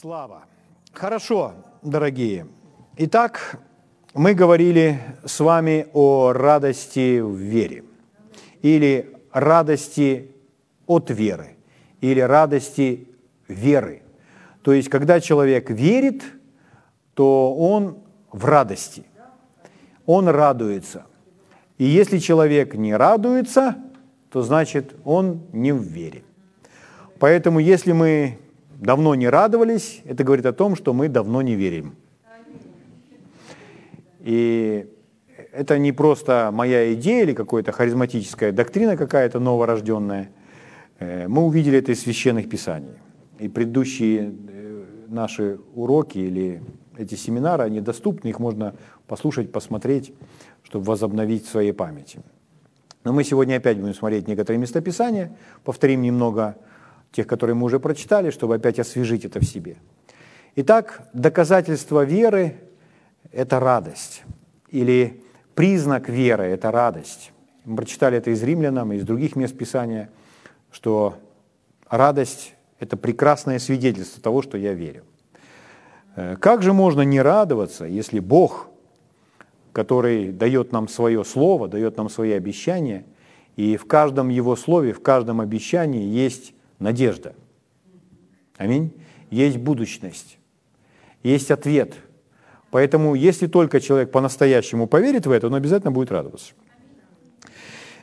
Слава. Хорошо, дорогие. Итак, мы говорили с вами о радости в вере, или радости от веры, или радости веры. То есть, когда человек верит, то он в радости, он радуется. И если человек не радуется, то значит он не в вере. Поэтому если мы давно не радовались, это говорит о том, что мы давно не верим. И это не просто моя идея или какая-то харизматическая доктрина какая-то новорожденная. Э, мы увидели это из священных писаний. И предыдущие э, наши уроки или эти семинары, они доступны, их можно послушать, посмотреть, чтобы возобновить в своей памяти. Но мы сегодня опять будем смотреть некоторые местописания, повторим немного тех, которые мы уже прочитали, чтобы опять освежить это в себе. Итак, доказательство веры – это радость, или признак веры – это радость. Мы прочитали это из римлянам, из других мест Писания, что радость – это прекрасное свидетельство того, что я верю. Э, как же можно не радоваться, если Бог, который дает нам свое слово, дает нам свои обещания, и в каждом Его слове, в каждом обещании есть надежда. Аминь. Есть будущность, есть ответ. Поэтому, если только человек по-настоящему поверит в это, он обязательно будет радоваться.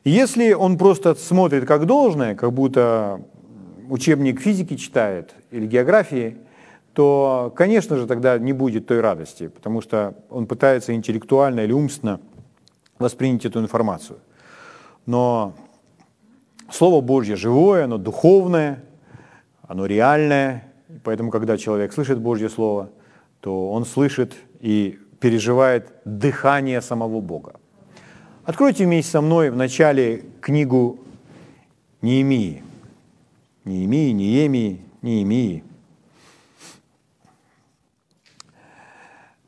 Если он просто смотрит как должное, как будто учебник физики читает или географии, то, конечно же, тогда не будет той радости, потому что он пытается интеллектуально или умственно воспринять эту информацию. Но Слово Божье живое, оно духовное, оно реальное. Поэтому, когда человек слышит Божье Слово, то он слышит и переживает дыхание самого Бога. Откройте вместе со мной в начале книгу Неемии. Неемии, Неемии, Неемии.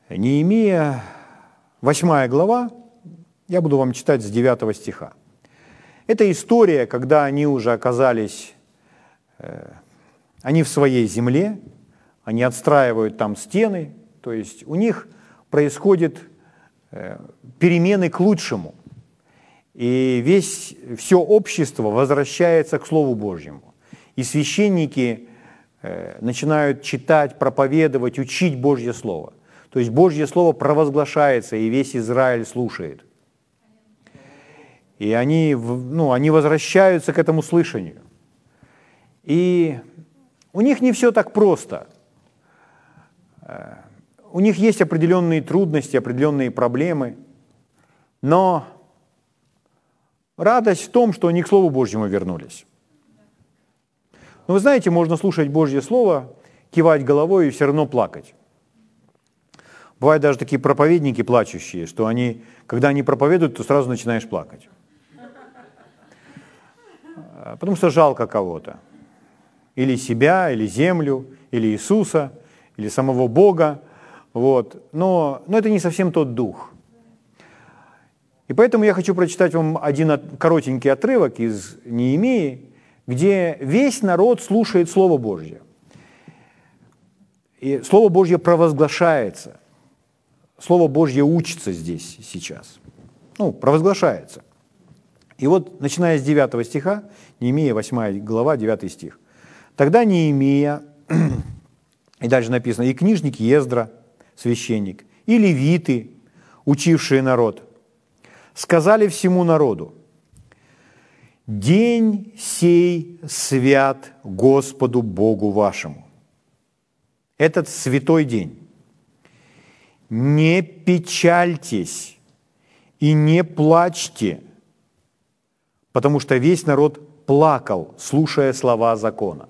Неемия, 8 глава, я буду вам читать с 9 стиха. Это история, когда они уже оказались, э, они в своей земле, они отстраивают там стены, то есть у них происходят э, перемены к лучшему. И весь, все общество возвращается к Слову Божьему. И священники э, начинают читать, проповедовать, учить Божье Слово. То есть Божье Слово провозглашается, и весь Израиль слушает. И они, ну, они возвращаются к этому слышанию. И у них не все так просто. Э, у них есть определенные трудности, определенные проблемы, но радость в том, что они к Слову Божьему вернулись. Но вы знаете, можно слушать Божье Слово, кивать головой и все равно плакать. Бывают даже такие проповедники плачущие, что они, когда они проповедуют, то сразу начинаешь плакать. А, потому что жалко кого-то. Или себя, или землю, или Иисуса, или самого Бога. Вот. Но, но это не совсем тот дух. И поэтому я хочу прочитать вам один коротенький отрывок из Неемии, где весь народ слушает Слово Божье. И Слово Божье провозглашается. Слово Божье учится здесь сейчас. Ну, провозглашается. И вот, начиная с 9 стиха, Неемия, 8 глава, 9 стих. «Тогда Неемия, и дальше написано, и книжник Ездра, священник, и левиты, учившие народ, сказали всему народу, «День сей свят Господу Богу вашему». Этот святой день. Не печальтесь и не плачьте – потому что весь народ плакал, слушая слова закона.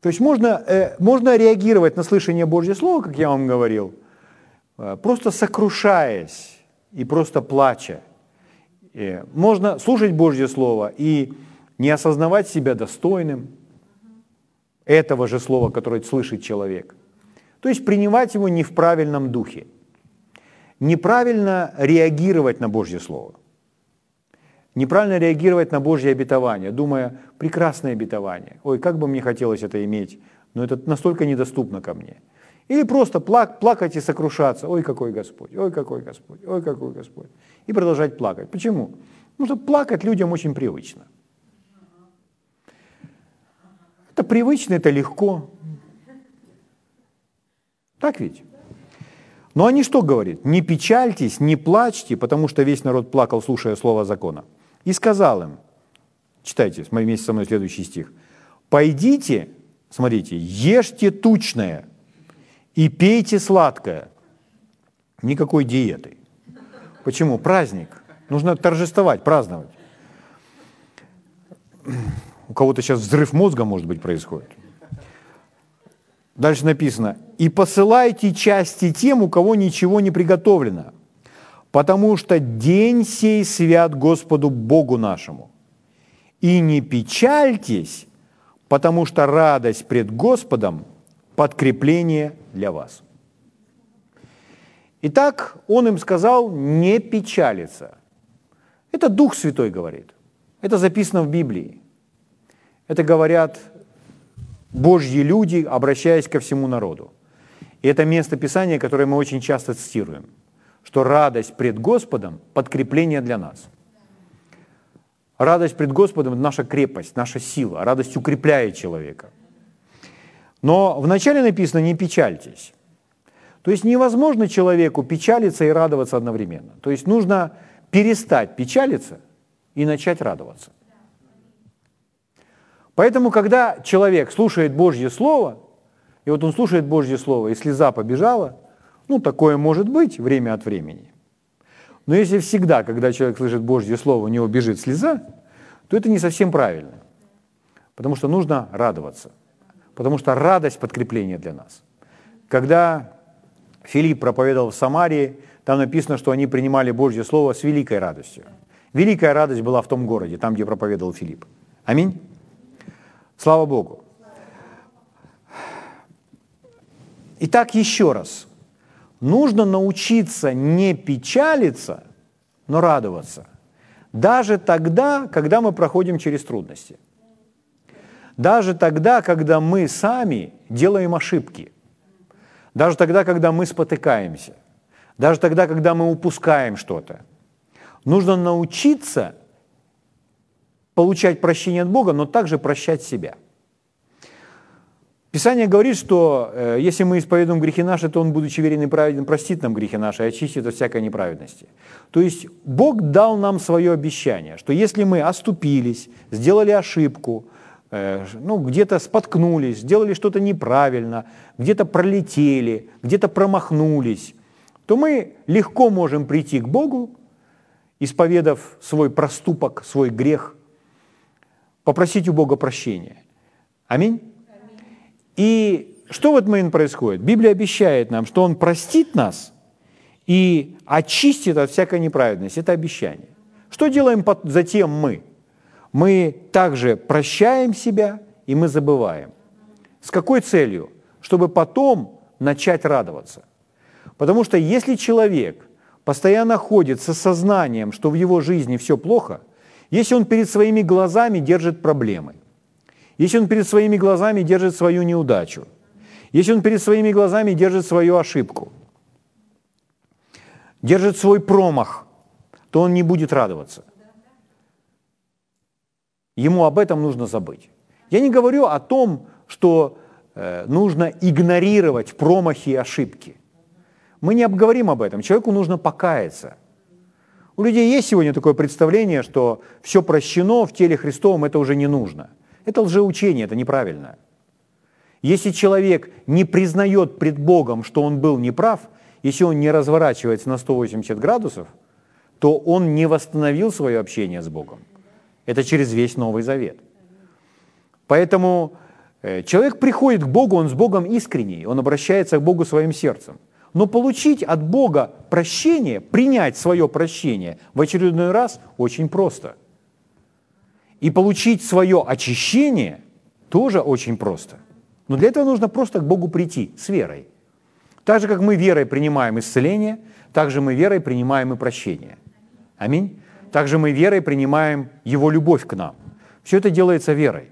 То есть можно, э, можно реагировать на слышание Божьего Слова, как я вам говорил, э, просто сокрушаясь и просто плача. Э, можно слушать Божье Слово и не осознавать себя достойным этого же слова, которое слышит человек. То есть принимать его не в правильном духе – неправильно реагировать на Божье Слово. Неправильно реагировать на Божье обетование, думая, прекрасное обетование, ой, как бы мне хотелось это иметь, но это настолько недоступно ко мне. Или просто плак, плакать и сокрушаться, ой, какой Господь, ой, какой Господь, ой, какой Господь. И продолжать плакать. Почему? Потому что плакать людям очень привычно. Это привычно, это легко. Так ведь? Но они что говорят? Не печальтесь, не плачьте, потому что весь народ плакал, слушая слово закона. И сказал им, читайте вместе со мной следующий стих, «Пойдите, смотрите, ешьте тучное и пейте сладкое». Никакой диеты. Почему? Праздник. Нужно торжествовать, праздновать. У кого-то сейчас взрыв мозга, может быть, происходит. Дальше написано, «И посылайте части тем, у кого ничего не приготовлено, потому что день сей свят Господу Богу нашему. И не печальтесь, потому что радость пред Господом – подкрепление для вас». Итак, он им сказал не печалиться. Это Дух Святой говорит. Это записано в Библии. Это говорят Божьи люди, обращаясь ко всему народу. И это место Писания, которое мы очень часто цитируем, что радость пред Господом – подкрепление для нас. Радость пред Господом – это наша крепость, наша сила. Радость укрепляет человека. Но вначале написано «не печальтесь». То есть невозможно человеку печалиться и радоваться одновременно. То есть нужно перестать печалиться и начать радоваться. Поэтому, когда человек слушает Божье Слово, и вот он слушает Божье Слово, и слеза побежала, ну, такое может быть время от времени. Но если всегда, когда человек слышит Божье Слово, у него бежит слеза, то это не совсем правильно. Потому что нужно радоваться. Потому что радость – подкрепление для нас. Когда Филипп проповедовал в Самарии, там написано, что они принимали Божье Слово с великой радостью. Великая радость была в том городе, там, где проповедовал Филипп. Аминь. Слава Богу. Итак, еще раз. Нужно научиться не печалиться, но радоваться. Даже тогда, когда мы проходим через трудности. Даже тогда, когда мы сами делаем ошибки. Даже тогда, когда мы спотыкаемся. Даже тогда, когда мы упускаем что-то. Нужно научиться получать прощение от Бога, но также прощать себя. Писание говорит, что э, если мы исповедуем грехи наши, то Он, будучи верен и праведен, простит нам грехи наши и очистит от всякой неправедности. То есть Бог дал нам свое обещание, что если мы оступились, сделали ошибку, э, ну, где-то споткнулись, сделали что-то неправильно, где-то пролетели, где-то промахнулись, то мы легко можем прийти к Богу, исповедав свой проступок, свой грех – попросить у Бога прощения. Аминь? И что в этот момент происходит? Библия обещает нам, что Он простит нас и очистит от всякой неправедности. Это обещание. Что делаем затем мы? Мы также прощаем себя и мы забываем. С какой целью? Чтобы потом начать радоваться. Потому что если человек постоянно ходит со сознанием, что в его жизни все плохо – если он перед своими глазами держит проблемы, если он перед своими глазами держит свою неудачу, если он перед своими глазами держит свою ошибку, держит свой промах, то он не будет радоваться. Ему об этом нужно забыть. Я не говорю о том, что э, нужно игнорировать промахи и ошибки. Мы не обговорим об этом. Человеку нужно покаяться – у людей есть сегодня такое представление, что все прощено в теле Христовом, это уже не нужно. Это лжеучение, это неправильно. Если человек не признает пред Богом, что он был неправ, если он не разворачивается на 180 градусов, то он не восстановил свое общение с Богом. Это через весь Новый Завет. Поэтому э, человек приходит к Богу, он с Богом искренний, он обращается к Богу своим сердцем – но получить от Бога прощение, принять свое прощение в очередной раз очень просто. И получить свое очищение тоже очень просто. Но для этого нужно просто к Богу прийти с верой. Так же, как мы верой принимаем исцеление, так же мы верой принимаем и прощение. Аминь. также мы верой принимаем Его любовь к нам. Все это делается верой.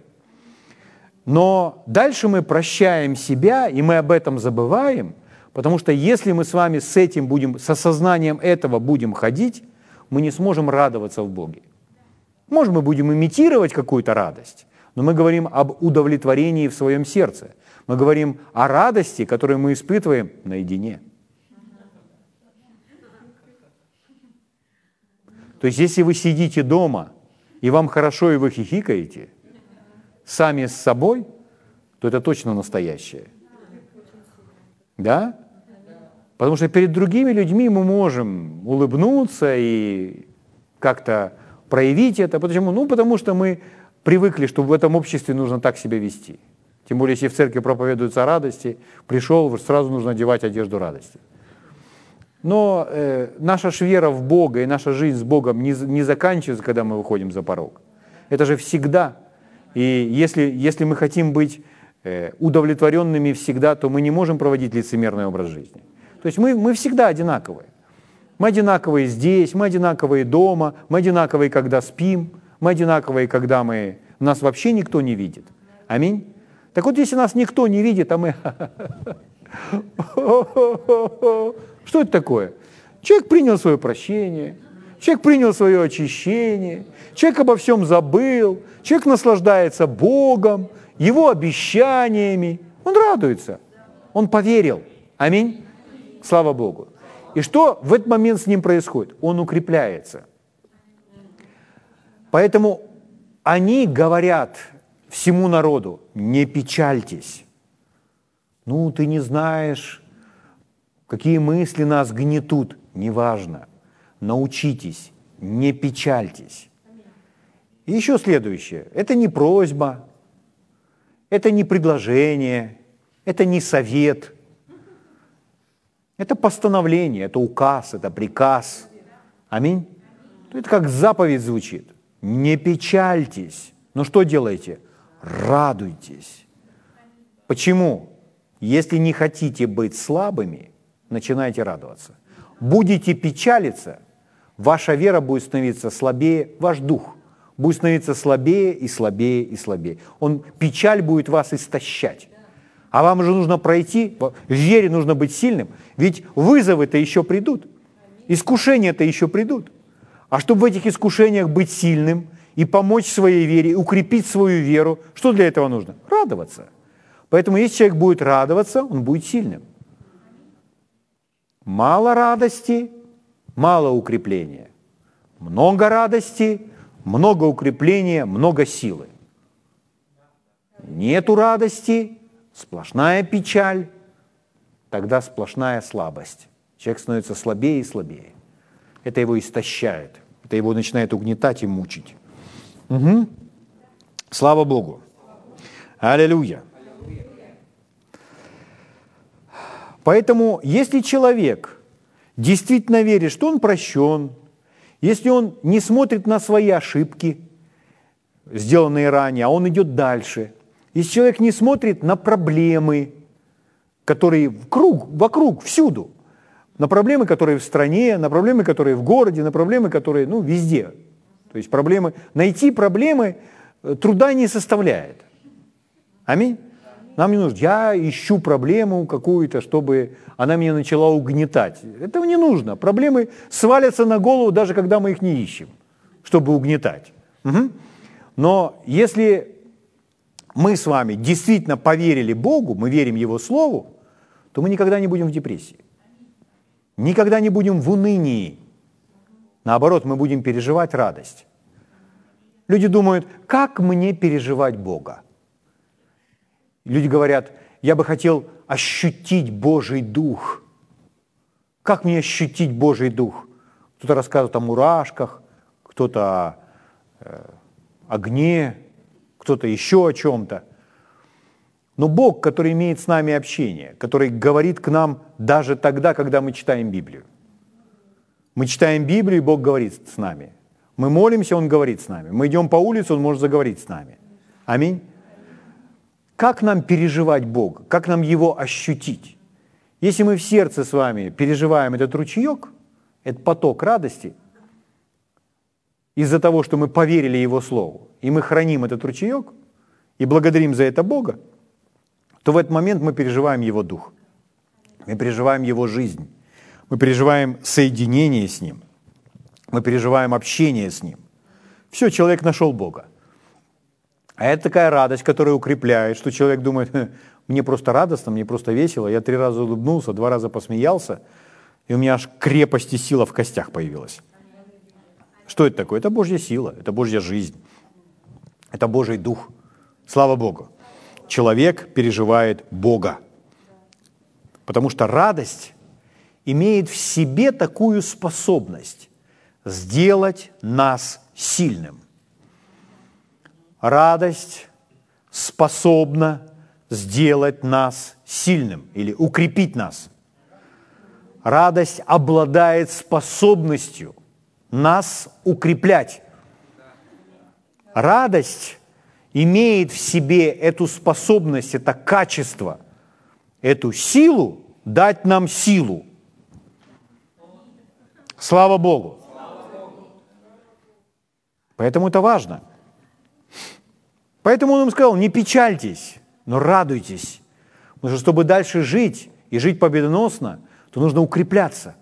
Но дальше мы прощаем себя, и мы об этом забываем, потому что если мы с вами с этим будем, с осознанием этого будем ходить, мы не сможем радоваться в Боге. Может, мы будем имитировать какую-то радость, но мы говорим об удовлетворении в своем сердце. Мы говорим о радости, которую мы испытываем наедине. То есть, если вы сидите дома, и вам хорошо, и вы хихикаете, сами с собой, то это точно настоящее. Да? Потому что перед другими людьми мы можем улыбнуться и как-то проявить это. Почему? Ну, потому что мы привыкли, что в этом обществе нужно так себя вести. Тем более, если в церкви проповедуются радости, пришел, сразу нужно одевать одежду радости. Но э, наша вера в Бога и наша жизнь с Богом не, не заканчивается, когда мы выходим за порог. Это же всегда. И если, если мы хотим быть э, удовлетворенными всегда, то мы не можем проводить лицемерный образ жизни. То есть мы, мы всегда одинаковые. Мы одинаковые здесь, мы одинаковые дома, мы одинаковые, когда спим, мы одинаковые, когда мы... Нас вообще никто не видит. Аминь. Так вот, если нас никто не видит, а мы... Что это такое? Человек принял свое прощение, человек принял свое очищение, человек обо всем забыл, человек наслаждается Богом, Его обещаниями. Он радуется, он поверил. Аминь. Слава Богу. И что в этот момент с ним происходит? Он укрепляется. Поэтому они говорят всему народу, не печальтесь. Ну, ты не знаешь, какие мысли нас гнетут, неважно. Научитесь, не печальтесь. И еще следующее. Это не просьба, это не предложение, это не совет. Это постановление, это указ, это приказ. Аминь. Это как заповедь звучит. Не печальтесь. Но что делаете? Радуйтесь. Почему? Если не хотите быть слабыми, начинайте радоваться. Будете печалиться, ваша вера будет становиться слабее, ваш дух будет становиться слабее и слабее и слабее. Он, печаль будет вас истощать. А вам же нужно пройти, в вере нужно быть сильным, ведь вызовы-то еще придут, искушения-то еще придут. А чтобы в этих искушениях быть сильным и помочь своей вере, укрепить свою веру, что для этого нужно? Радоваться. Поэтому если человек будет радоваться, он будет сильным. Мало радости, мало укрепления. Много радости, много укрепления, много силы. Нету радости, сплошная печаль, тогда сплошная слабость. Человек становится слабее и слабее. Это его истощает, это его начинает угнетать и мучить. Угу. Слава Богу. Аллилуйя. Поэтому, если человек действительно верит, что он прощен, если он не смотрит на свои ошибки, сделанные ранее, а он идет дальше, если человек не смотрит на проблемы, которые вокруг, вокруг, всюду, на проблемы, которые в стране, на проблемы, которые в городе, на проблемы, которые, ну, везде. То есть проблемы, найти проблемы э, труда не составляет. Аминь. Нам не нужно, я ищу проблему какую-то, чтобы она меня начала угнетать. Этого не нужно. Проблемы свалятся на голову, даже когда мы их не ищем, чтобы угнетать. Угу. Но если мы с вами действительно поверили Богу, мы верим Его Слову, то мы никогда не будем в депрессии. Никогда не будем в унынии. Наоборот, мы будем переживать радость. Люди думают, как мне переживать Бога? Люди говорят, я бы хотел ощутить Божий Дух. Как мне ощутить Божий Дух? Кто-то рассказывает о мурашках, кто-то о э, огне, кто-то еще о чем-то. Но Бог, который имеет с нами общение, который говорит к нам даже тогда, когда мы читаем Библию. Мы читаем Библию, и Бог говорит с нами. Мы молимся, Он говорит с нами. Мы идем по улице, Он может заговорить с нами. Аминь. Как нам переживать Бога? Как нам Его ощутить? Если мы в сердце с вами переживаем этот ручеек, этот поток радости, из-за того, что мы поверили Его Слову, и мы храним этот ручеек, и благодарим за это Бога, то в этот момент мы переживаем Его Дух, мы переживаем Его жизнь, мы переживаем соединение с Ним, мы переживаем общение с Ним. Все, человек нашел Бога. А это такая радость, которая укрепляет, что человек думает, мне просто радостно, мне просто весело, я три раза улыбнулся, два раза посмеялся, и у меня аж крепость и сила в костях появилась. Что это такое? Это Божья сила, это Божья жизнь, это Божий дух. Слава Богу. Человек переживает Бога. Потому что радость имеет в себе такую способность сделать нас сильным. Радость способна сделать нас сильным или укрепить нас. Радость обладает способностью нас укреплять. Радость имеет в себе эту способность, это качество, эту силу дать нам силу. Слава Богу. Поэтому это важно. Поэтому он им сказал, не печальтесь, но радуйтесь. Потому что чтобы дальше жить и жить победоносно, то нужно укрепляться.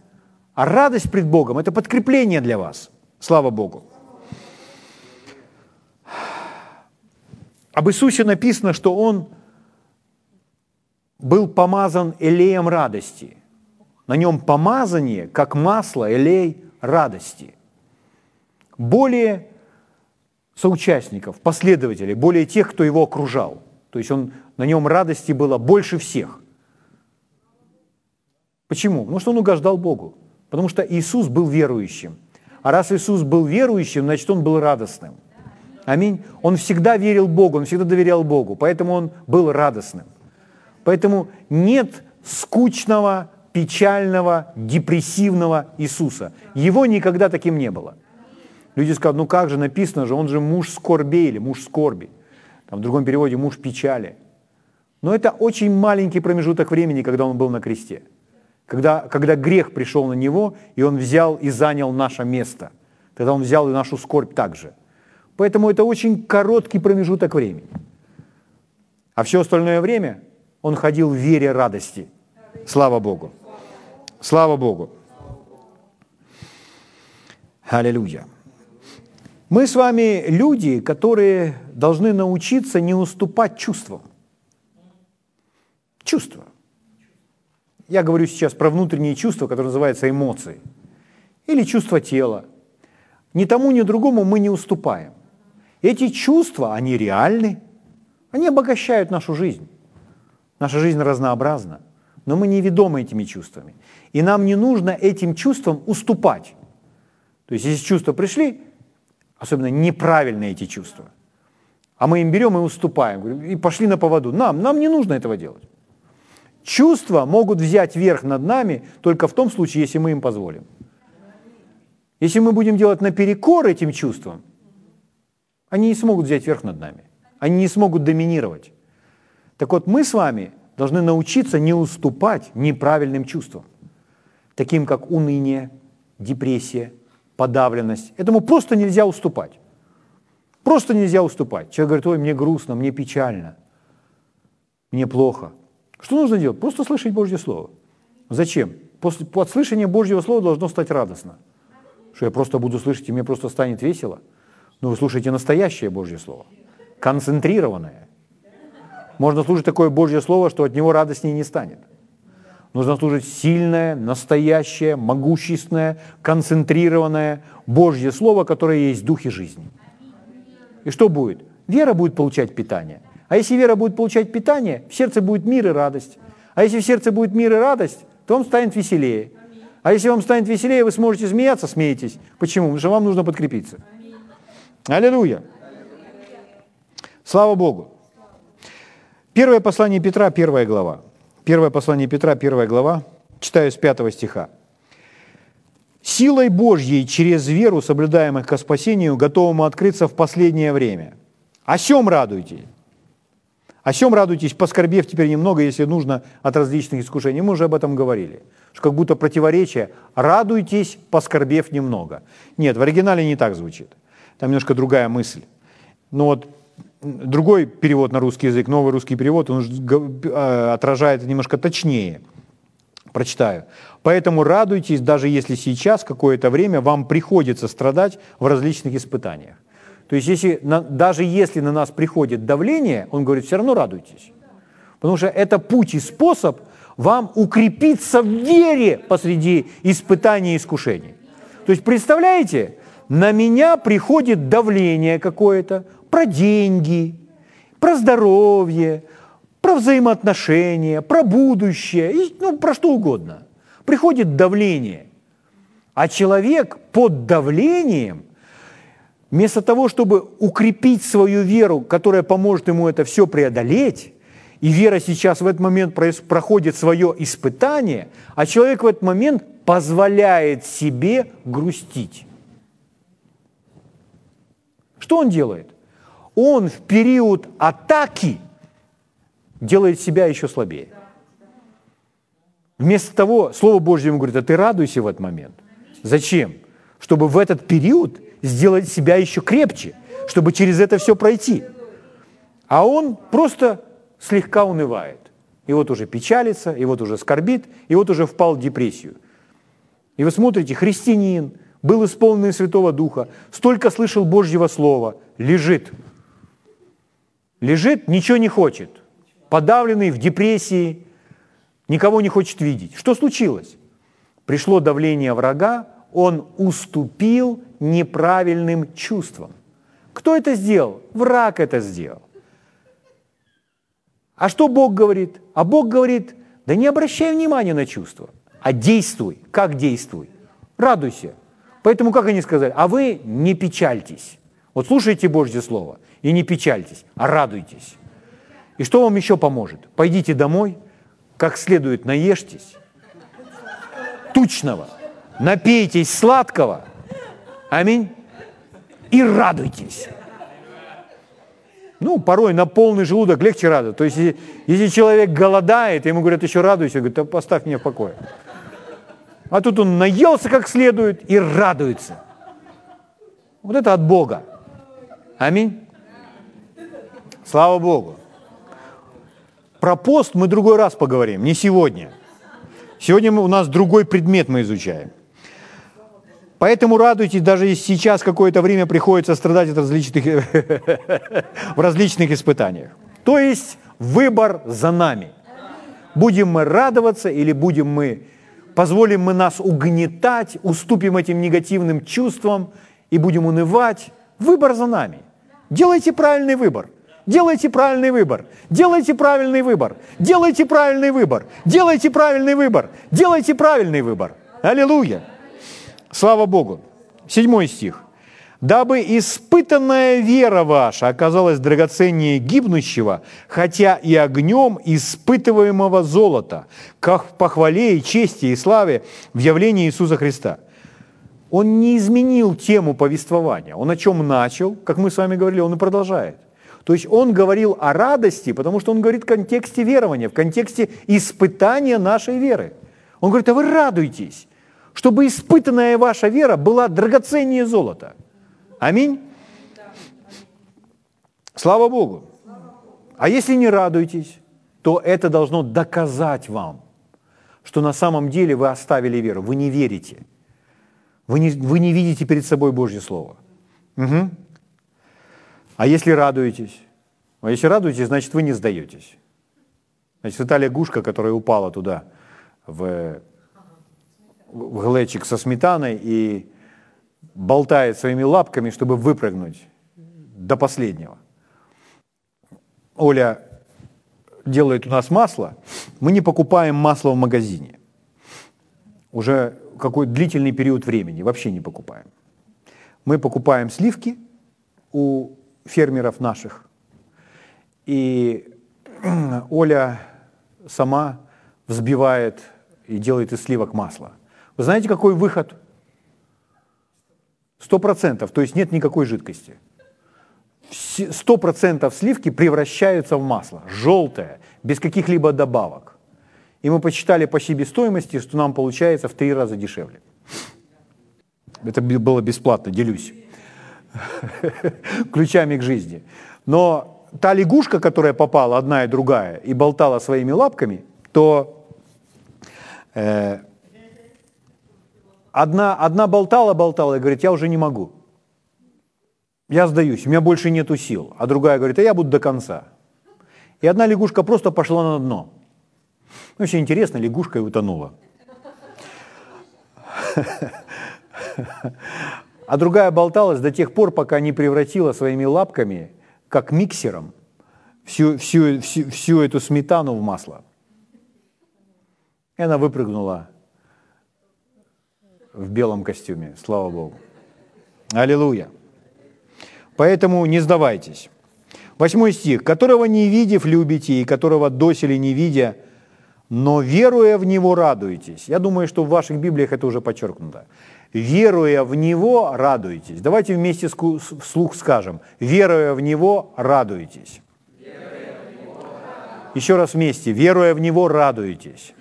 А радость пред Богом – это подкрепление для вас. Слава Богу. Об Иисусе написано, что Он был помазан элеем радости. На нем помазание, как масло, элей радости. Более соучастников, последователей, более тех, кто его окружал. То есть он, на нем радости было больше всех. Почему? Потому что он угождал Богу. Потому что Иисус был верующим. А раз Иисус был верующим, значит, он был радостным. Аминь. Он всегда верил Богу, он всегда доверял Богу, поэтому он был радостным. Поэтому нет скучного, печального, депрессивного Иисуса. Его никогда таким не было. Люди скажут, ну как же, написано же, он же муж скорби или муж скорби. Там в другом переводе муж печали. Но это очень маленький промежуток времени, когда он был на кресте. Когда, когда грех пришел на него, и он взял и занял наше место. Тогда он взял и нашу скорбь также. Поэтому это очень короткий промежуток времени. А все остальное время он ходил в вере радости. Слава Богу. Слава Богу. Аллилуйя. Мы с вами люди, которые должны научиться не уступать чувствам. Чувства. Я говорю сейчас про внутренние чувства, которые называются эмоции. Или чувства тела. Ни тому, ни другому мы не уступаем. Эти чувства, они реальны, они обогащают нашу жизнь. Наша жизнь разнообразна, но мы не ведомы этими чувствами. И нам не нужно этим чувствам уступать. То есть, если чувства пришли, особенно неправильные эти чувства, а мы им берем и уступаем, и пошли на поводу. Нам, нам не нужно этого делать. Чувства могут взять верх над нами только в том случае, если мы им позволим. Если мы будем делать наперекор этим чувствам, они не смогут взять верх над нами. Они не смогут доминировать. Так вот, мы с вами должны научиться не уступать неправильным чувствам, таким как уныние, депрессия, подавленность. Этому просто нельзя уступать. Просто нельзя уступать. Человек говорит, ой, мне грустно, мне печально, мне плохо. Что нужно делать? Просто слышать Божье Слово. Зачем? После, от слышания Божьего Слова должно стать радостно. Что я просто буду слышать, и мне просто станет весело. Но вы слушаете настоящее Божье Слово, концентрированное. Можно слушать такое Божье Слово, что от него радостнее не станет. Нужно служить сильное, настоящее, могущественное, концентрированное Божье Слово, которое есть дух и жизнь. И что будет? Вера будет получать питание. А если вера будет получать питание, в сердце будет мир и радость. А если в сердце будет мир и радость, то вам станет веселее. А если вам станет веселее, вы сможете смеяться, смеетесь. Почему? Потому что вам нужно подкрепиться. Аллилуйя. Слава Богу. Первое послание Петра, первая глава. Первое послание Петра, первая глава, читаю с пятого стиха. «Силой Божьей через веру, соблюдаемых ко спасению, готовому открыться в последнее время. О сем радуйтесь. О сем радуйтесь, поскорбев теперь немного, если нужно, от различных искушений. Мы уже об этом говорили. Что как будто противоречие. Радуйтесь, поскорбев немного. Нет, в оригинале не так звучит. Там немножко другая мысль. Но вот другой перевод на русский язык, новый русский перевод, он э, отражает немножко точнее. Прочитаю. Поэтому радуйтесь, даже если сейчас какое-то время вам приходится страдать в различных испытаниях. То есть если, даже если на нас приходит давление, он говорит, все равно радуйтесь. Потому что это путь и способ вам укрепиться в вере посреди испытаний и искушений. То есть, представляете, на меня приходит давление какое-то про деньги, про здоровье, про взаимоотношения, про будущее, и, ну, про что угодно. Приходит давление. А человек под давлением, вместо того, чтобы укрепить свою веру, которая поможет ему это все преодолеть, и вера сейчас в этот момент проходит свое испытание, а человек в этот момент позволяет себе грустить. Что он делает? Он в период атаки делает себя еще слабее. Вместо того, Слово Божье ему говорит, а ты радуйся в этот момент. Зачем? Чтобы в этот период сделать себя еще крепче, чтобы через это все пройти. А он просто слегка унывает. И вот уже печалится, и вот уже скорбит, и вот уже впал в депрессию. И вы смотрите, христианин, был исполненный Святого Духа, столько слышал Божьего Слова, лежит. Лежит, ничего не хочет. Подавленный, в депрессии, никого не хочет видеть. Что случилось? Пришло давление врага, он уступил неправильным чувствам. Кто это сделал? Враг это сделал. А что Бог говорит? А Бог говорит, да не обращай внимания на чувства, а действуй. Как действуй? Радуйся. Поэтому как они сказали? А вы не печальтесь. Вот слушайте Божье Слово и не печальтесь, а радуйтесь. И что вам еще поможет? Пойдите домой, как следует наешьтесь, тучного, напейтесь сладкого, аминь, и радуйтесь. Ну, порой на полный желудок легче радоваться. То есть, если, если человек голодает, ему говорят, еще радуйся, говорит, да поставь меня в покое. А тут он наелся как следует и радуется. Вот это от Бога. Аминь. Слава Богу. Про пост мы другой раз поговорим, не сегодня. Сегодня у нас другой предмет мы изучаем. Поэтому радуйтесь, даже сейчас какое-то время приходится страдать от различных, в различных испытаниях. То есть выбор за нами. Будем мы радоваться или будем мы, позволим мы нас угнетать, уступим этим негативным чувствам и будем унывать. Выбор за нами. Делайте правильный выбор. Делайте правильный выбор. Делайте правильный выбор. Делайте правильный выбор. Делайте правильный выбор. Делайте правильный выбор. Аллилуйя. Слава Богу. Седьмой стих. «Дабы испытанная вера ваша оказалась драгоценнее гибнущего, хотя и огнем испытываемого золота, как в похвале и чести и славе в явлении Иисуса Христа». Он не изменил тему повествования. Он о чем начал, как мы с вами говорили, он и продолжает. То есть он говорил о радости, потому что он говорит в контексте верования, в контексте испытания нашей веры. Он говорит, а вы радуйтесь чтобы испытанная ваша вера была драгоценнее золота. Аминь. Слава Богу. А если не радуетесь, то это должно доказать вам, что на самом деле вы оставили веру, вы не верите. Вы не, вы не видите перед собой Божье Слово. Угу. А если радуетесь? А если радуетесь, значит, вы не сдаетесь. Значит, это лягушка, которая упала туда, в в глечик со сметаной и болтает своими лапками, чтобы выпрыгнуть до последнего. Оля делает у нас масло, мы не покупаем масло в магазине. Уже какой длительный период времени, вообще не покупаем. Мы покупаем сливки у фермеров наших. И Оля сама взбивает и делает из сливок масло – вы знаете, какой выход? Сто процентов, то есть нет никакой жидкости. Сто процентов сливки превращаются в масло, желтое, без каких-либо добавок. И мы посчитали по себестоимости, что нам получается в три раза дешевле. Это было бесплатно, делюсь. ключами к жизни. Но та лягушка, которая попала, одна и другая, и болтала своими лапками, то э, одна, одна болтала, болтала и говорит, я уже не могу. Я сдаюсь, у меня больше нету сил. А другая говорит, а я буду до конца. И одна лягушка просто пошла на дно. Ну, очень интересно, лягушка и утонула. А другая болталась до тех пор, пока не превратила своими лапками, как миксером, всю, всю, всю, всю эту сметану в масло. И она выпрыгнула в белом костюме, слава Богу. Аллилуйя. Поэтому не сдавайтесь. Восьмой стих. «Которого не видев, любите, и которого доселе не видя, но веруя в Него радуетесь». Я думаю, что в ваших Библиях это уже подчеркнуто. «Веруя в Него радуетесь». Давайте вместе вслух скажем. «Веруя в Него радуетесь». Еще раз вместе. «Веруя в Него радуетесь».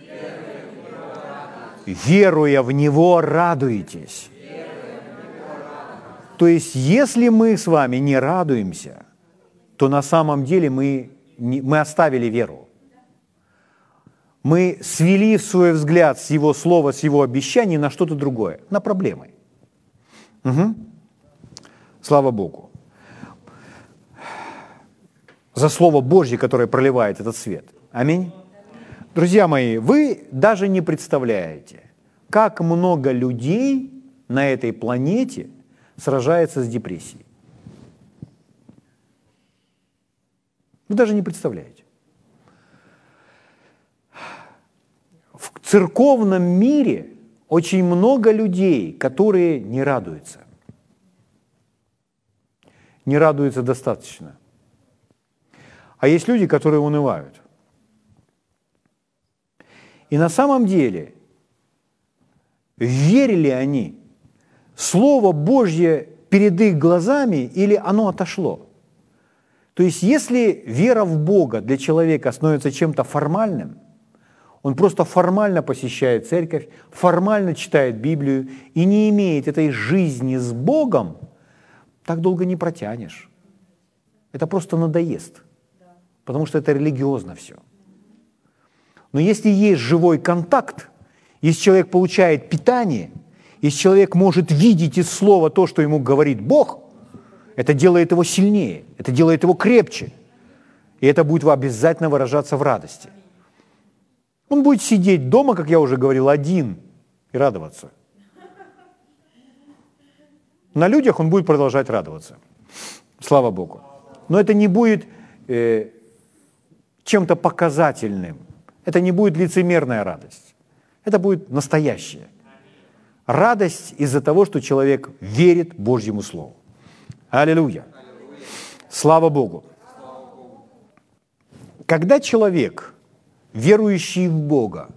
Веруя в Него радуетесь. То есть, если мы с вами не радуемся, то на самом деле мы, не, мы оставили веру. Мы свели свой взгляд с Его слова, с Его обещаний на что-то другое, на проблемы. Угу. Слава Богу. За Слово Божье, которое проливает этот свет. Аминь. Друзья мои, вы даже не представляете, как много людей на этой планете сражается с депрессией. Вы даже не представляете. В церковном мире очень много людей, которые не радуются. Не радуются достаточно. А есть люди, которые унывают. И на самом деле, верили они Слово Божье перед их глазами или оно отошло? То есть если вера в Бога для человека становится чем-то формальным, он просто формально посещает церковь, формально читает Библию и не имеет этой жизни с Богом, так долго не протянешь. Это просто надоест, потому что это религиозно все. Но если есть живой контакт, если человек получает питание – если человек может видеть из слова то, что ему говорит Бог, это делает его сильнее, это делает его крепче. И это будет обязательно выражаться в радости. Он будет сидеть дома, как я уже говорил, один и радоваться. На людях он будет продолжать радоваться. Слава Богу. Но это не будет э, чем-то показательным. Это не будет лицемерная радость. Это будет настоящее. Радость из-за того, что человек верит Божьему Слову. Аллилуйя. Слава Богу. Когда человек, верующий в Бога,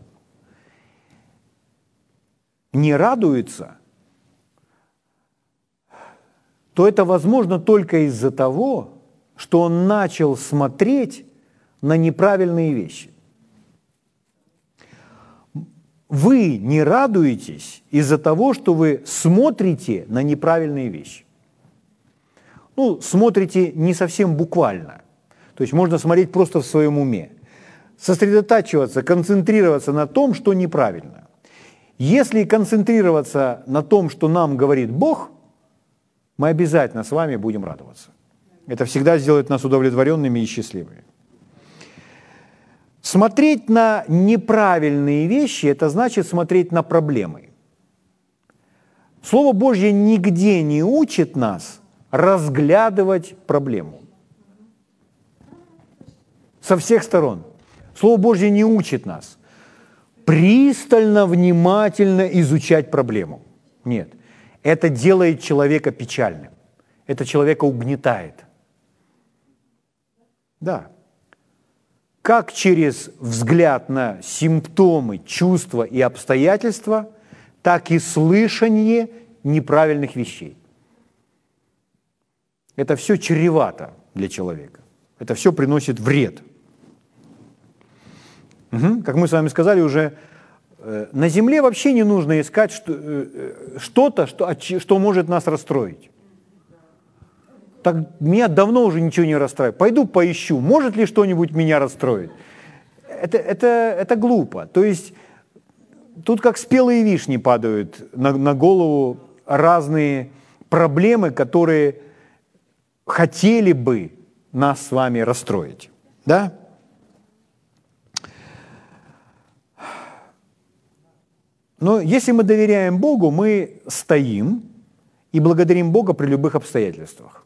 не радуется, то это возможно только из-за того, что он начал смотреть на неправильные вещи. Вы не радуетесь из-за того, что вы смотрите на неправильные вещи. Ну, смотрите не совсем буквально. То есть можно смотреть просто в своем уме. Сосредотачиваться, концентрироваться на том, что неправильно. Если концентрироваться на том, что нам говорит Бог, мы обязательно с вами будем радоваться. Это всегда сделает нас удовлетворенными и счастливыми. Смотреть на неправильные вещи – это значит смотреть на проблемы. Слово Божье нигде не учит нас разглядывать проблему. Со всех сторон. Слово Божье не учит нас пристально, внимательно изучать проблему. Нет. Это делает человека печальным. Это человека угнетает. Да как через взгляд на симптомы, чувства и обстоятельства, так и слышание неправильных вещей. Это все чревато для человека. Это все приносит вред. Угу. Как мы с вами сказали уже, э, на Земле вообще не нужно искать э, э, что-то, что, что может нас расстроить. Так меня давно уже ничего не расстраивает. Пойду поищу, может ли что-нибудь меня расстроить. Это, это, это глупо. То есть тут как спелые вишни падают на, на голову разные проблемы, которые хотели бы нас с вами расстроить. Да? Но если мы доверяем Богу, мы стоим и благодарим Бога при любых обстоятельствах,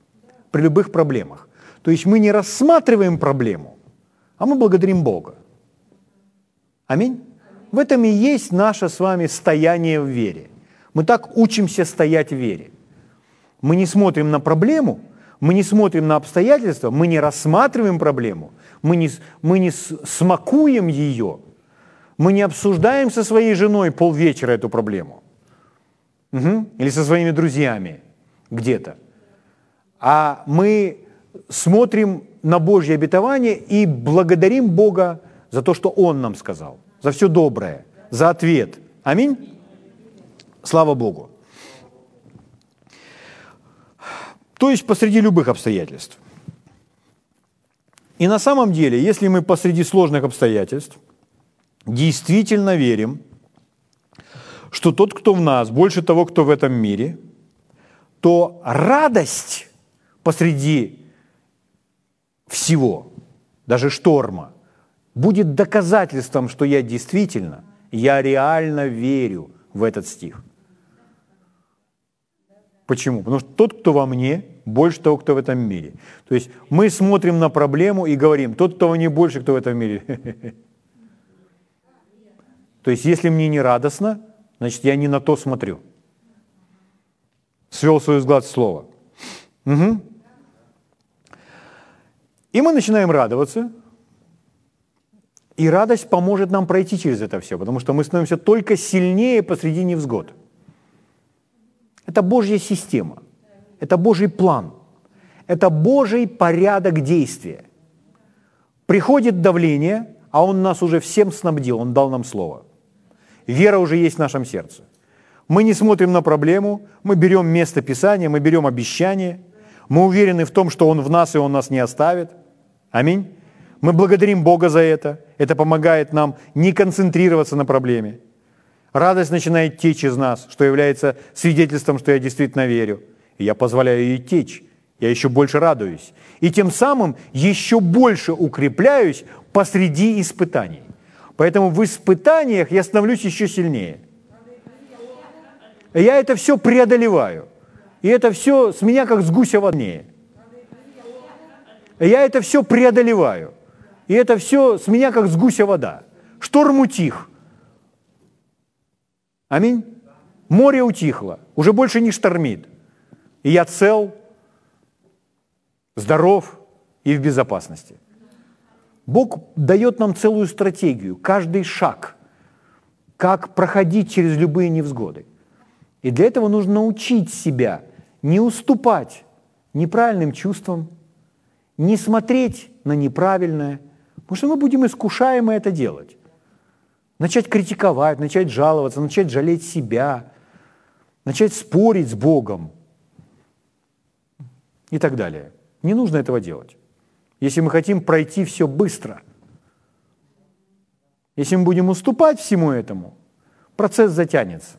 при любых проблемах. То есть мы не рассматриваем проблему, а мы благодарим Бога. Аминь. В этом и есть наше с вами стояние в вере. Мы так учимся стоять в вере. Мы не смотрим на проблему, мы не смотрим на обстоятельства, мы не рассматриваем проблему, мы не, мы не смакуем ее – мы не обсуждаем со своей женой полвечера эту проблему. Угу. Или со своими друзьями где-то. А мы смотрим на Божье обетование и благодарим Бога за то, что Он нам сказал, за все доброе, за ответ. Аминь? Слава Богу. То есть посреди любых обстоятельств. И на самом деле, если мы посреди сложных обстоятельств – действительно верим, что тот, кто в нас, больше того, кто в этом мире, то радость посреди всего, даже шторма, будет доказательством, что я действительно, я реально верю в этот стих. Почему? Потому что тот, кто во мне, больше того, кто в этом мире. То есть мы смотрим на проблему и говорим, тот, кто во мне больше, кто в этом мире. То есть, если мне не радостно, значит, я не на то смотрю. Свел свою взгляд слово. Угу. И мы начинаем радоваться, и радость поможет нам пройти через это все, потому что мы становимся только сильнее посреди невзгод. Это Божья система, это Божий план, это Божий порядок действия. Приходит давление, а Он нас уже всем снабдил, Он дал нам слово – Вера уже есть в нашем сердце. Мы не смотрим на проблему, мы берем место Писания, мы берем обещание, мы уверены в том, что Он в нас и Он нас не оставит. Аминь. Мы благодарим Бога за это. Это помогает нам не концентрироваться на проблеме. Радость начинает течь из нас, что является свидетельством, что я действительно верю. И я позволяю ей течь. Я еще больше радуюсь. И тем самым еще больше укрепляюсь посреди испытаний. Поэтому в испытаниях я становлюсь еще сильнее. Я это все преодолеваю. И это все с меня как с гуся воднее. Я это все преодолеваю. И это все с меня как с гуся вода. Шторм утих. Аминь. Море утихло. Уже больше не штормит. И я цел, здоров и в безопасности. Бог дает нам целую стратегию, каждый шаг, как проходить через любые невзгоды. И для этого нужно научить себя не уступать неправильным чувствам, не смотреть на неправильное, потому что мы будем искушаемы это делать. Начать критиковать, начать жаловаться, начать жалеть себя, начать спорить с Богом и так далее. Не нужно этого делать если мы хотим пройти все быстро. Если мы будем уступать всему этому, процесс затянется.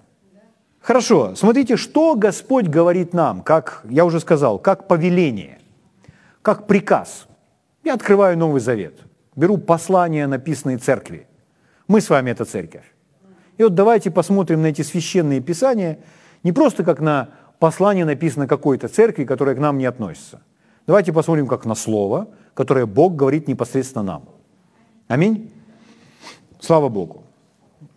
Хорошо, смотрите, что Господь говорит нам, как, я уже сказал, как повеление, как приказ. Я открываю Новый Завет, беру послание, написанное церкви. Мы с вами это церковь. И вот давайте посмотрим на эти священные писания, не просто как на послание, написано какой-то церкви, которая к нам не относится. Давайте посмотрим как на слово – которое Бог говорит непосредственно нам. Аминь. Слава Богу.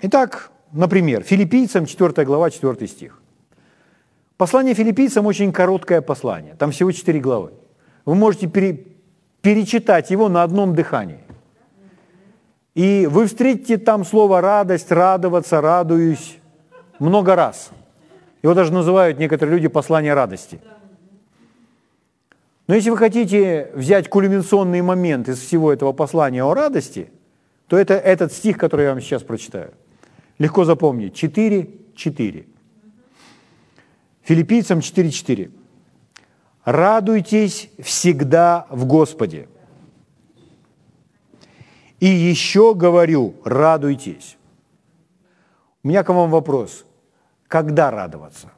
Итак, например, филиппийцам 4 глава, 4 стих. Послание филиппийцам очень короткое послание, там всего 4 главы. Вы можете пере, перечитать его на одном дыхании. И вы встретите там слово «радость», «радоваться», «радуюсь» много раз. Его даже называют некоторые люди послание радости – но если вы хотите взять кульминационный момент из всего этого послания о радости, то это этот стих, который я вам сейчас прочитаю. Легко запомнить. 4.4. Филиппийцам 4.4. радуйтесь всегда в Господе. И еще говорю, радуйтесь. У меня к вам вопрос. Когда радоваться?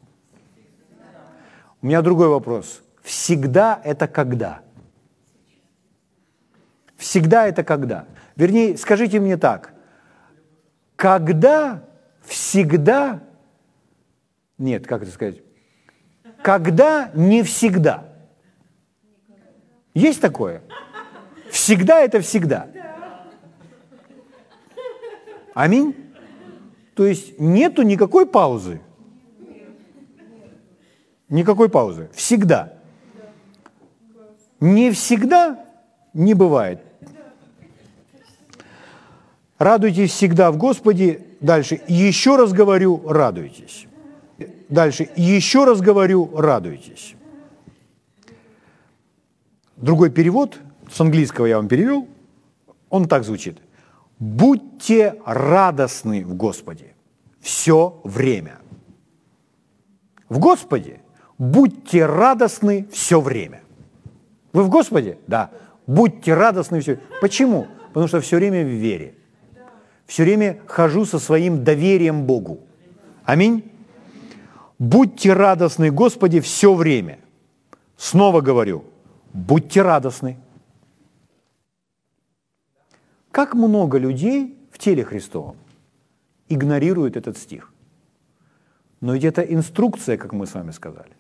У меня другой вопрос. Всегда это когда? Всегда это когда? Вернее, скажите мне так. Когда всегда... Нет, как это сказать? Когда не всегда. Есть такое? Всегда это всегда. Аминь. То есть нету никакой паузы. Никакой паузы. Всегда. Не всегда не бывает. Радуйтесь всегда в Господе. Дальше. Еще раз говорю, радуйтесь. Дальше. Еще раз говорю, радуйтесь. Другой перевод, с английского я вам перевел, он так звучит. Будьте радостны в Господе все время. В Господе будьте радостны все время. Вы в Господе? Да. Будьте радостны все. Почему? Потому что все время в вере. Все время хожу со своим доверием Богу. Аминь. Будьте радостны, Господи, все время. Снова говорю, будьте радостны. Как много людей в теле Христовом игнорируют этот стих. Но ведь это инструкция, как мы с вами сказали.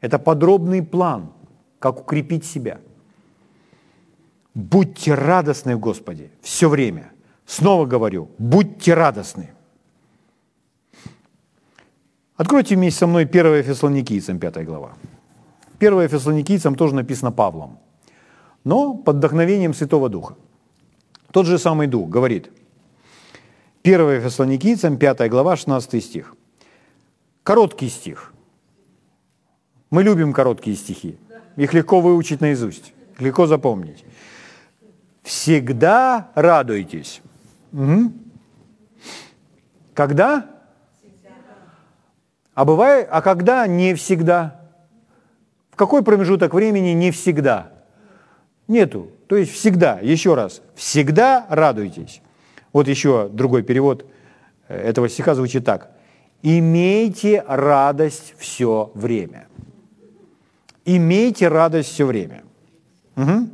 Это подробный план, как укрепить себя. Будьте радостны в Господе все время. Снова говорю, будьте радостны. Откройте вместе со мной 1 Фессалоникийцам, 5 глава. 1 Фессалоникийцам тоже написано Павлом, но под вдохновением Святого Духа. Тот же самый Дух говорит, 1 Фессалоникийцам, 5 глава, 16 стих. Короткий стих. Мы любим короткие стихи. Их легко выучить наизусть, легко запомнить. Всегда радуйтесь. Угу. Когда? А бывает, а когда не всегда? В какой промежуток времени не всегда? Нету. То есть всегда, еще раз, всегда радуйтесь. Вот еще другой перевод э, этого стиха звучит так. Имейте радость все время. Имейте радость все время. Угу.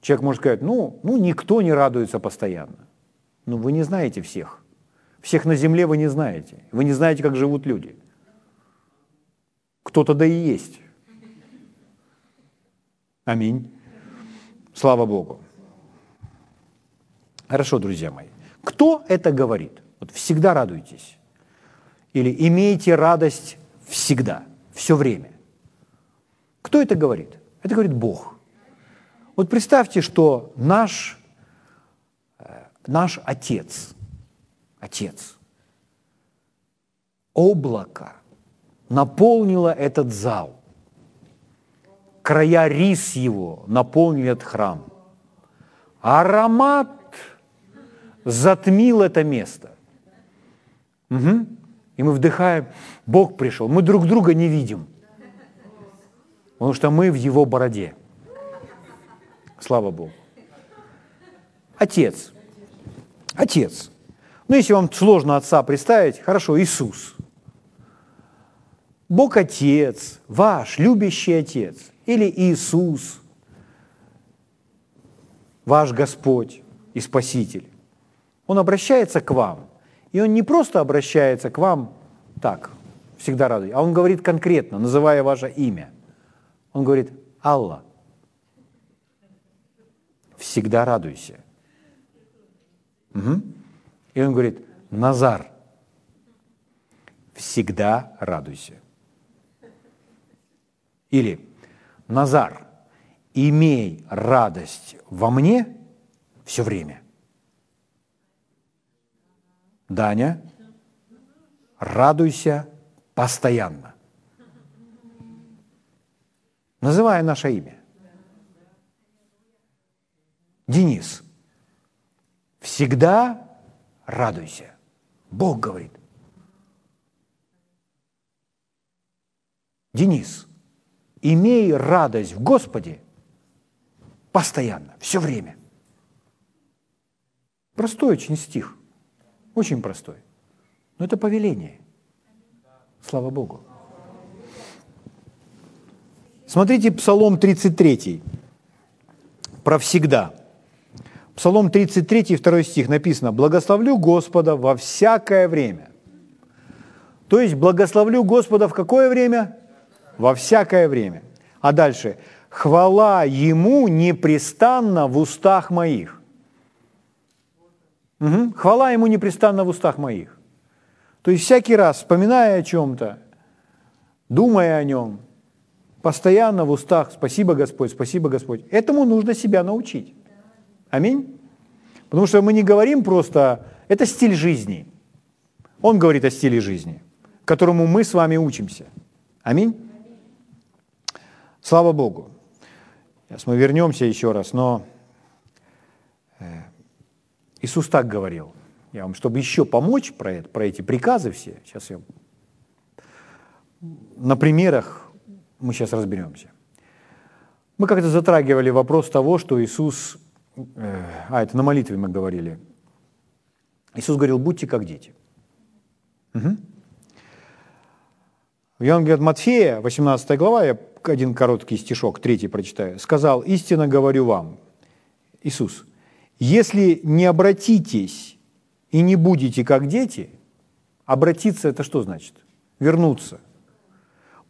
Человек может сказать, ну, ну никто не радуется постоянно. Но вы не знаете всех. Всех на земле вы не знаете. Вы не знаете, как живут люди. Кто-то да и есть. Аминь. Слава Богу. Хорошо, друзья мои. Кто это говорит? Вот всегда радуйтесь. Или имейте радость всегда, все время. Кто это говорит? Это говорит Бог. Вот представьте, что наш, э, наш Отец – Отец. Облако наполнило этот зал. Края рис его наполнили этот храм. Аромат затмил это место. Угу. И мы вдыхаем, Бог пришел. Мы друг друга не видим, потому что мы в Его бороде. Слава Богу. Отец. Отец. Ну, если вам сложно Отца представить, хорошо, Иисус. Бог Отец, ваш любящий Отец, или Иисус, ваш Господь и Спаситель. Он обращается к вам. И Он не просто обращается к вам так, всегда радует, а Он говорит конкретно, называя ваше имя. Он говорит, Алла, всегда радуйся. Угу. И он говорит, Назар, всегда радуйся. Или, Назар, имей радость во мне все время. Даня, радуйся постоянно. Называя наше имя. Денис, всегда радуйся. Бог говорит. Денис, имей радость в Господе постоянно, все время. Простой очень стих, очень простой. Но это повеление. Слава Богу. Смотрите Псалом 33. Про всегда. Псалом 33, 2 стих написано, «Благословлю Господа во всякое время». То есть благословлю Господа в какое время? Во всякое время. А дальше, хвала Ему непрестанно в устах моих. Угу. Хвала Ему непрестанно в устах моих. То есть всякий раз, вспоминая о чем-то, думая о нем, постоянно в устах «Спасибо, Господь, спасибо, Господь». Этому нужно себя научить. Аминь. Потому что мы не говорим просто «это стиль жизни». Он говорит о стиле жизни, которому мы с вами учимся. Аминь. Слава Богу. Сейчас мы вернемся еще раз, но э, Иисус так говорил. Я вам, чтобы еще помочь про, это, про эти приказы все, сейчас я на примерах мы сейчас разберемся. Мы как-то затрагивали вопрос того, что Иисус, а это на молитве мы говорили, Иисус говорил, будьте как дети. Угу. В Евангелии от Матфея, 18 глава, я один короткий стишок, третий прочитаю. «Сказал, истинно говорю вам, Иисус, если не обратитесь и не будете как дети, обратиться – это что значит? Вернуться,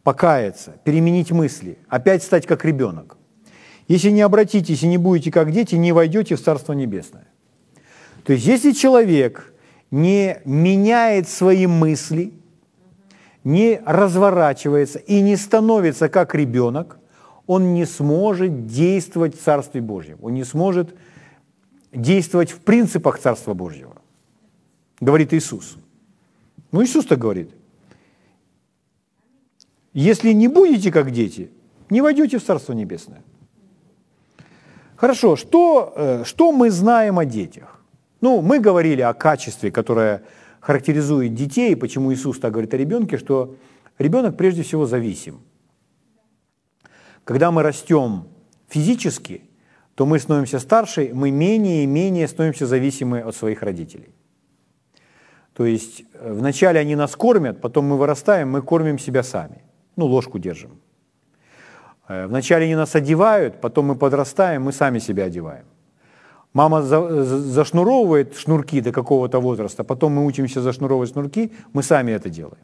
покаяться, переменить мысли, опять стать как ребенок. Если не обратитесь и не будете как дети, не войдете в Царство Небесное. То есть если человек не меняет свои мысли, не разворачивается и не становится как ребенок, он не сможет действовать в Царстве Божьем, он не сможет действовать в принципах Царства Божьего говорит Иисус. Ну, Иисус так говорит. Если не будете как дети, не войдете в Царство Небесное. Хорошо, что, э, что мы знаем о детях? Ну, мы говорили о качестве, которое характеризует детей, почему Иисус так говорит о ребенке, что ребенок прежде всего зависим. Когда мы растем физически, то мы становимся старше, мы менее и менее становимся зависимы от своих родителей. То есть э, вначале они нас кормят, потом мы вырастаем, мы кормим себя сами. Ну, ложку держим. Э, вначале они нас одевают, потом мы подрастаем, мы сами себя одеваем. Мама за, зашнуровывает шнурки до какого-то возраста, потом мы учимся зашнуровывать шнурки, мы сами это делаем.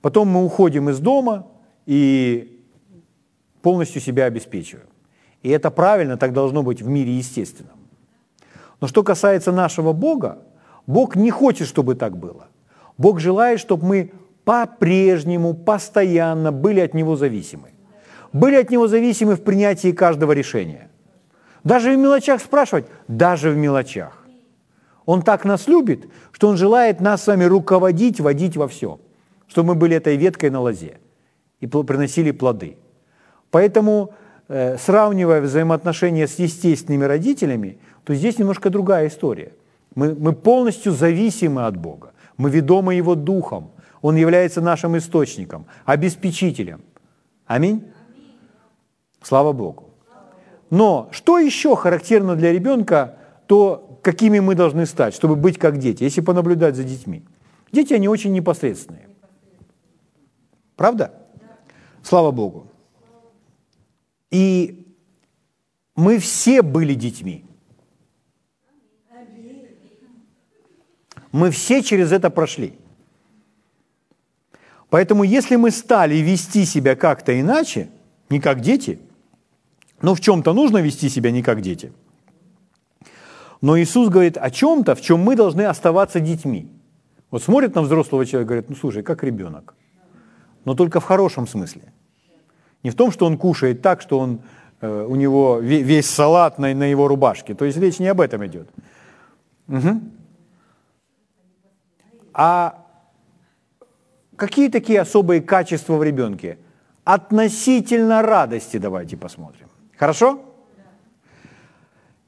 Потом мы уходим из дома и полностью себя обеспечиваем. И это правильно, так должно быть в мире естественном. Но что касается нашего Бога, Бог не хочет, чтобы так было. Бог желает, чтобы мы по-прежнему, постоянно были от Него зависимы. Были от Него зависимы в принятии каждого решения. Даже в мелочах спрашивать, даже в мелочах. Он так нас любит, что Он желает нас с вами руководить, водить во все, чтобы мы были этой веткой на лозе и приносили плоды. Поэтому, э, сравнивая взаимоотношения с естественными родителями, то здесь немножко другая история – мы, мы полностью зависимы от Бога. Мы ведомы Его Духом. Он является нашим источником, обеспечителем. Аминь? Слава Богу. Но что еще характерно для ребенка, то какими мы должны стать, чтобы быть как дети, если понаблюдать за детьми. Дети, они очень непосредственные. Правда? Слава Богу. И мы все были детьми. Мы все через это прошли. Поэтому если мы стали вести себя как-то иначе, не как дети, но в чем-то нужно вести себя не как дети. Но Иисус говорит о чем-то, в чем мы должны оставаться детьми. Вот смотрит на взрослого человека и говорит, ну слушай, как ребенок. Но только в хорошем смысле. Не в том, что он кушает так, что он, э, у него весь салат на, на его рубашке. То есть речь не об этом идет. Угу. А какие такие особые качества в ребенке? Относительно радости давайте посмотрим. Хорошо?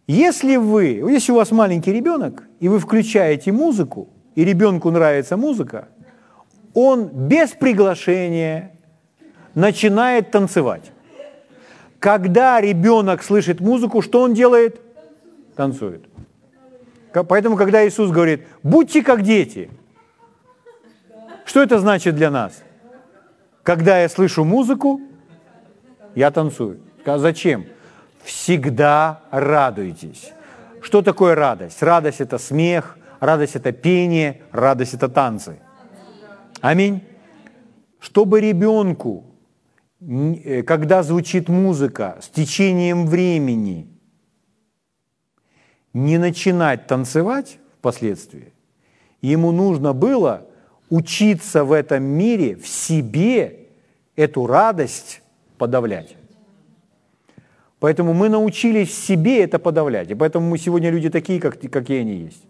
Если вы, если у вас маленький ребенок, и вы включаете музыку, и ребенку нравится музыка, он без приглашения, начинает танцевать. Когда ребенок слышит музыку, что он делает? Танцует. Поэтому, когда Иисус говорит, будьте как дети, что это значит для нас? Когда я слышу музыку, я танцую. А зачем? Всегда радуйтесь. Что такое радость? Радость – это смех, радость – это пение, радость – это танцы. Аминь. Чтобы ребенку, э, когда звучит музыка, с течением времени не начинать танцевать впоследствии, ему нужно было учиться в этом мире в себе эту радость подавлять. Поэтому мы научились себе это подавлять. И поэтому мы сегодня люди такие, как, какие они есть.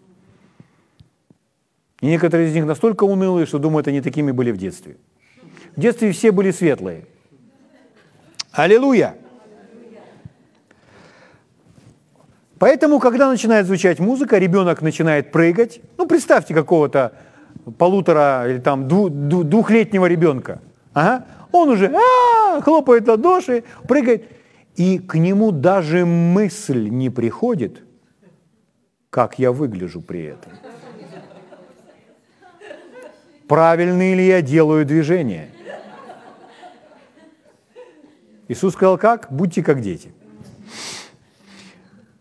И некоторые из них настолько унылые, что думают, они такими были в детстве. В детстве все были светлые. Аллилуйя! Поэтому, когда начинает звучать музыка, ребенок начинает прыгать. Ну, представьте какого-то полутора или там двухлетнего ребенка. Ага. Он уже а, хлопает ладоши, прыгает. И к нему даже мысль не приходит, как я выгляжу при этом. Правильно ли я делаю движение? Иисус сказал, как? Будьте как дети.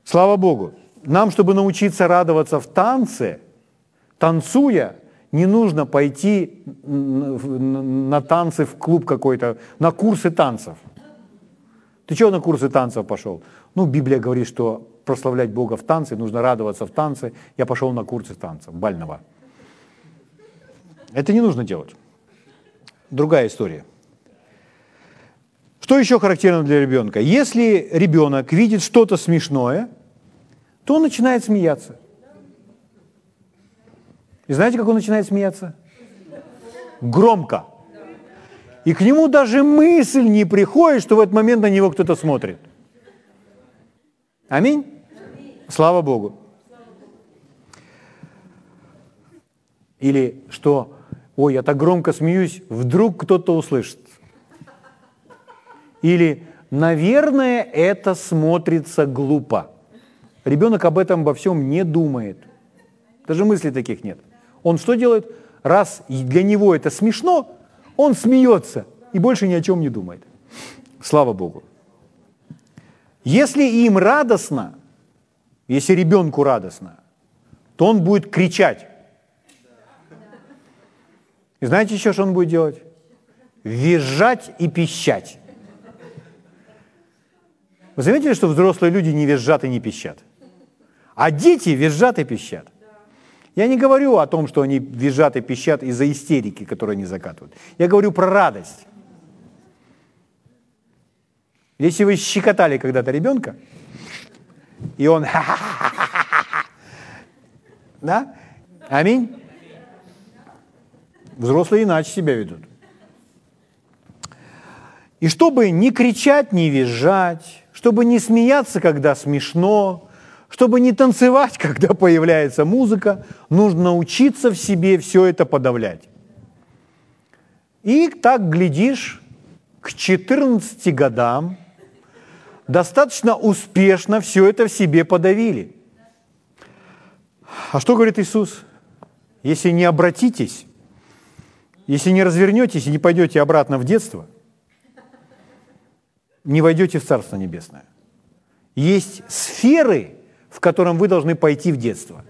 Слава Богу. Нам, чтобы научиться радоваться в танце, танцуя, не нужно пойти на танцы в клуб какой-то, на курсы танцев. Ты чего на курсы танцев пошел? Ну, Библия говорит, что прославлять Бога в танце, нужно радоваться в танце. Я пошел на курсы танцев, бального. Это не нужно делать. Другая история. Что еще характерно для ребенка? Если ребенок видит что-то смешное, то он начинает смеяться. И знаете, как он начинает смеяться? Громко. И к нему даже мысль не приходит, что в этот момент на него кто-то смотрит. Аминь? Слава Богу. Или что, ой, я так громко смеюсь, вдруг кто-то услышит. Или, наверное, это смотрится глупо. Ребенок об этом во всем не думает. Даже мыслей таких нет. Он что делает? Раз для него это смешно, он смеется и больше ни о чем не думает. Слава Богу. Если им радостно, если ребенку радостно, то он будет кричать. И знаете еще, что он будет делать? Визжать и пищать. Вы заметили, что взрослые люди не визжат и не пищат? А дети визжат и пищат. Я не говорю о том, что они визжат и пищат из-за истерики, которую они закатывают. Я говорю про радость. Если вы щекотали когда-то ребенка, и он да? Аминь. Взрослые иначе себя ведут. И чтобы не кричать, не визжать, чтобы не смеяться, когда смешно, чтобы не танцевать, когда появляется музыка, нужно научиться в себе все это подавлять. И так, глядишь, к 14 годам достаточно успешно все это в себе подавили. А что говорит Иисус? Если не обратитесь, если не развернетесь и не пойдете обратно в детство, не войдете в Царство Небесное. Есть сферы, в котором вы должны пойти в детство.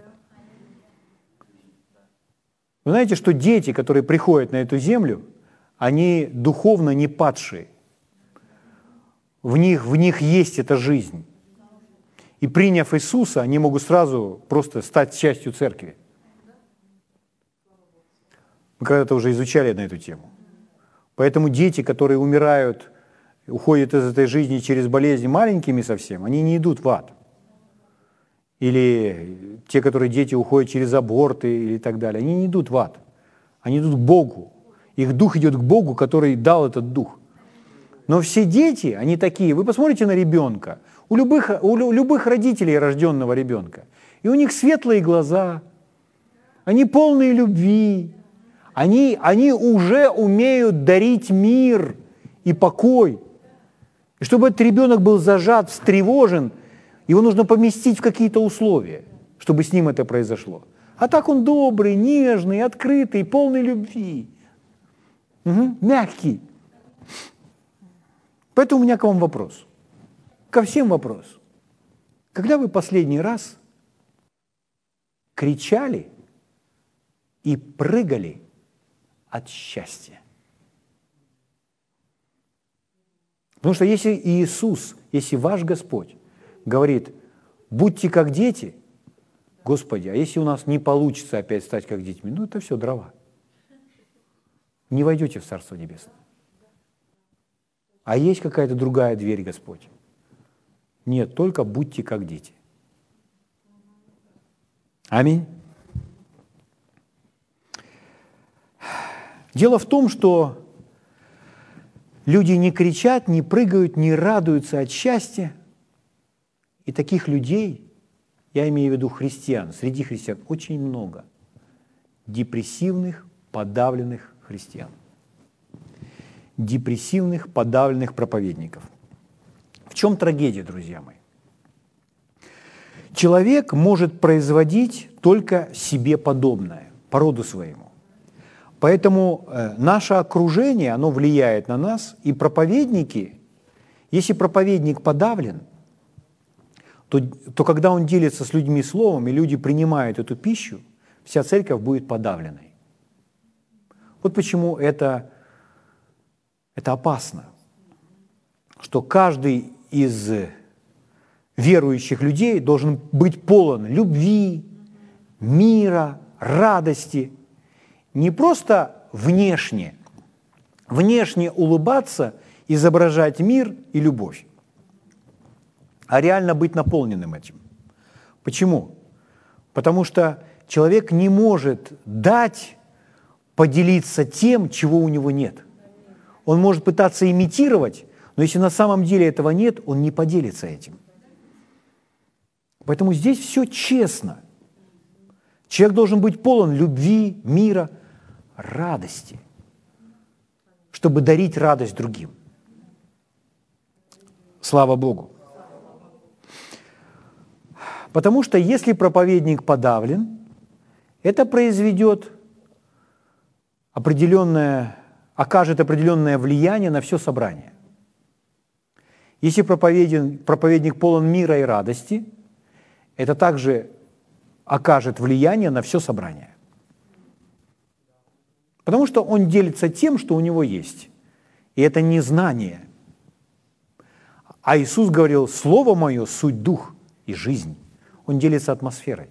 Вы знаете, что дети, которые приходят на эту землю, они духовно не падшие. В них, в них есть эта жизнь. И приняв Иисуса, они могут сразу просто стать частью церкви. Мы когда-то уже изучали на эту тему. Поэтому дети, которые умирают, уходят из этой жизни через болезни маленькими совсем, они не идут в ад – или те, которые дети уходят через аборты или так далее, они не идут в ад, они идут к Богу. Их дух идет к Богу, который дал этот дух. Но все дети, они такие. Вы посмотрите на ребенка. У любых, у любых родителей рожденного ребенка. И у них светлые глаза. Они полные любви. Они, они уже умеют дарить мир и покой. И чтобы этот ребенок был зажат, встревожен, его нужно поместить в какие-то условия, чтобы с ним это произошло. А так он добрый, нежный, открытый, полный любви, угу, мягкий. Поэтому у меня к вам вопрос. Ко всем вопрос. Когда вы последний раз кричали и прыгали от счастья? Потому что если Иисус, если ваш Господь говорит, будьте как дети, Господи, а если у нас не получится опять стать как детьми, ну это все дрова. Не войдете в Царство Небесное. А есть какая-то другая дверь, Господь? Нет, только будьте как дети. Аминь. Дело в том, что люди не кричат, не прыгают, не радуются от счастья. И таких людей, я имею в виду христиан, среди христиан очень много депрессивных, подавленных христиан депрессивных, подавленных проповедников. В чем трагедия, друзья мои? Человек может производить только себе подобное, по роду своему. Поэтому э, наше окружение, оно влияет на нас, и проповедники, если проповедник подавлен, то, то когда он делится с людьми словом, и люди принимают эту пищу, вся церковь будет подавленной. Вот почему это это опасно, что каждый из верующих людей должен быть полон любви, мира, радости. Не просто внешне, внешне улыбаться, изображать мир и любовь, а реально быть наполненным этим. Почему? Потому что человек не может дать, поделиться тем, чего у него нет – он может пытаться имитировать, но если на самом деле этого нет, он не поделится этим. Поэтому здесь все честно. Человек должен быть полон любви, мира, радости, чтобы дарить радость другим. Слава Богу. Потому что если проповедник подавлен, это произведет определенное окажет определенное влияние на все собрание. Если проповедник, проповедник полон мира и радости, это также окажет влияние на все собрание. Потому что он делится тем, что у него есть. И это не знание. А Иисус говорил, Слово Мое – суть дух и жизнь. Он делится атмосферой.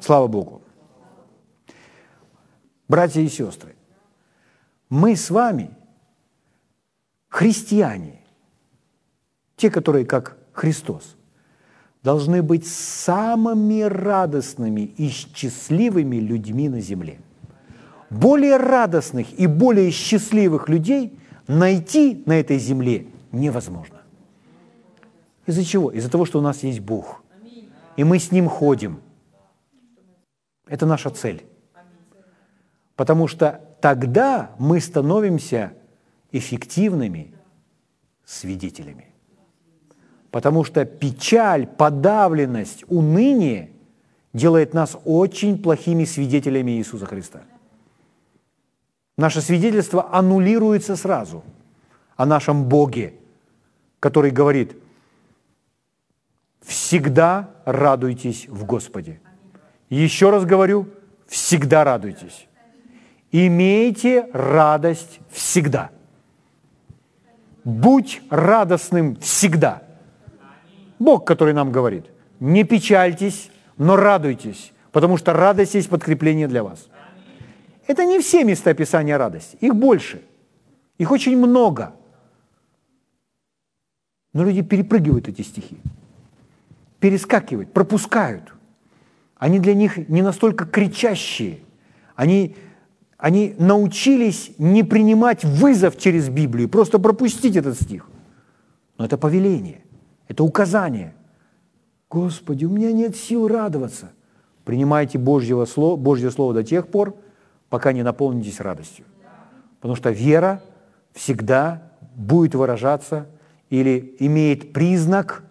Слава Богу. Братья и сестры, мы с вами, христиане, те, которые как Христос, должны быть самыми радостными и счастливыми людьми на земле. Более радостных и более счастливых людей найти на этой земле невозможно. Из-за чего? Из-за того, что у нас есть Бог. И мы с Ним ходим. Это наша цель. Потому что тогда мы становимся эффективными свидетелями. Потому что печаль, подавленность, уныние делает нас очень плохими свидетелями Иисуса Христа. Наше свидетельство аннулируется сразу о нашем Боге, который говорит, всегда радуйтесь в Господе. Еще раз говорю, всегда радуйтесь имейте радость всегда. Будь радостным всегда. Бог, который нам говорит, не печальтесь, но радуйтесь, потому что радость есть подкрепление для вас. Это не все места описания радости, их больше, их очень много. Но люди перепрыгивают эти стихи, перескакивают, пропускают. Они для них не настолько кричащие, они они научились не принимать вызов через Библию, просто пропустить этот стих. Но это повеление, это указание. Господи, у меня нет сил радоваться. Принимайте Божьего слова, Божье Слово до тех пор, пока не наполнитесь радостью. Потому что вера всегда будет выражаться или имеет признак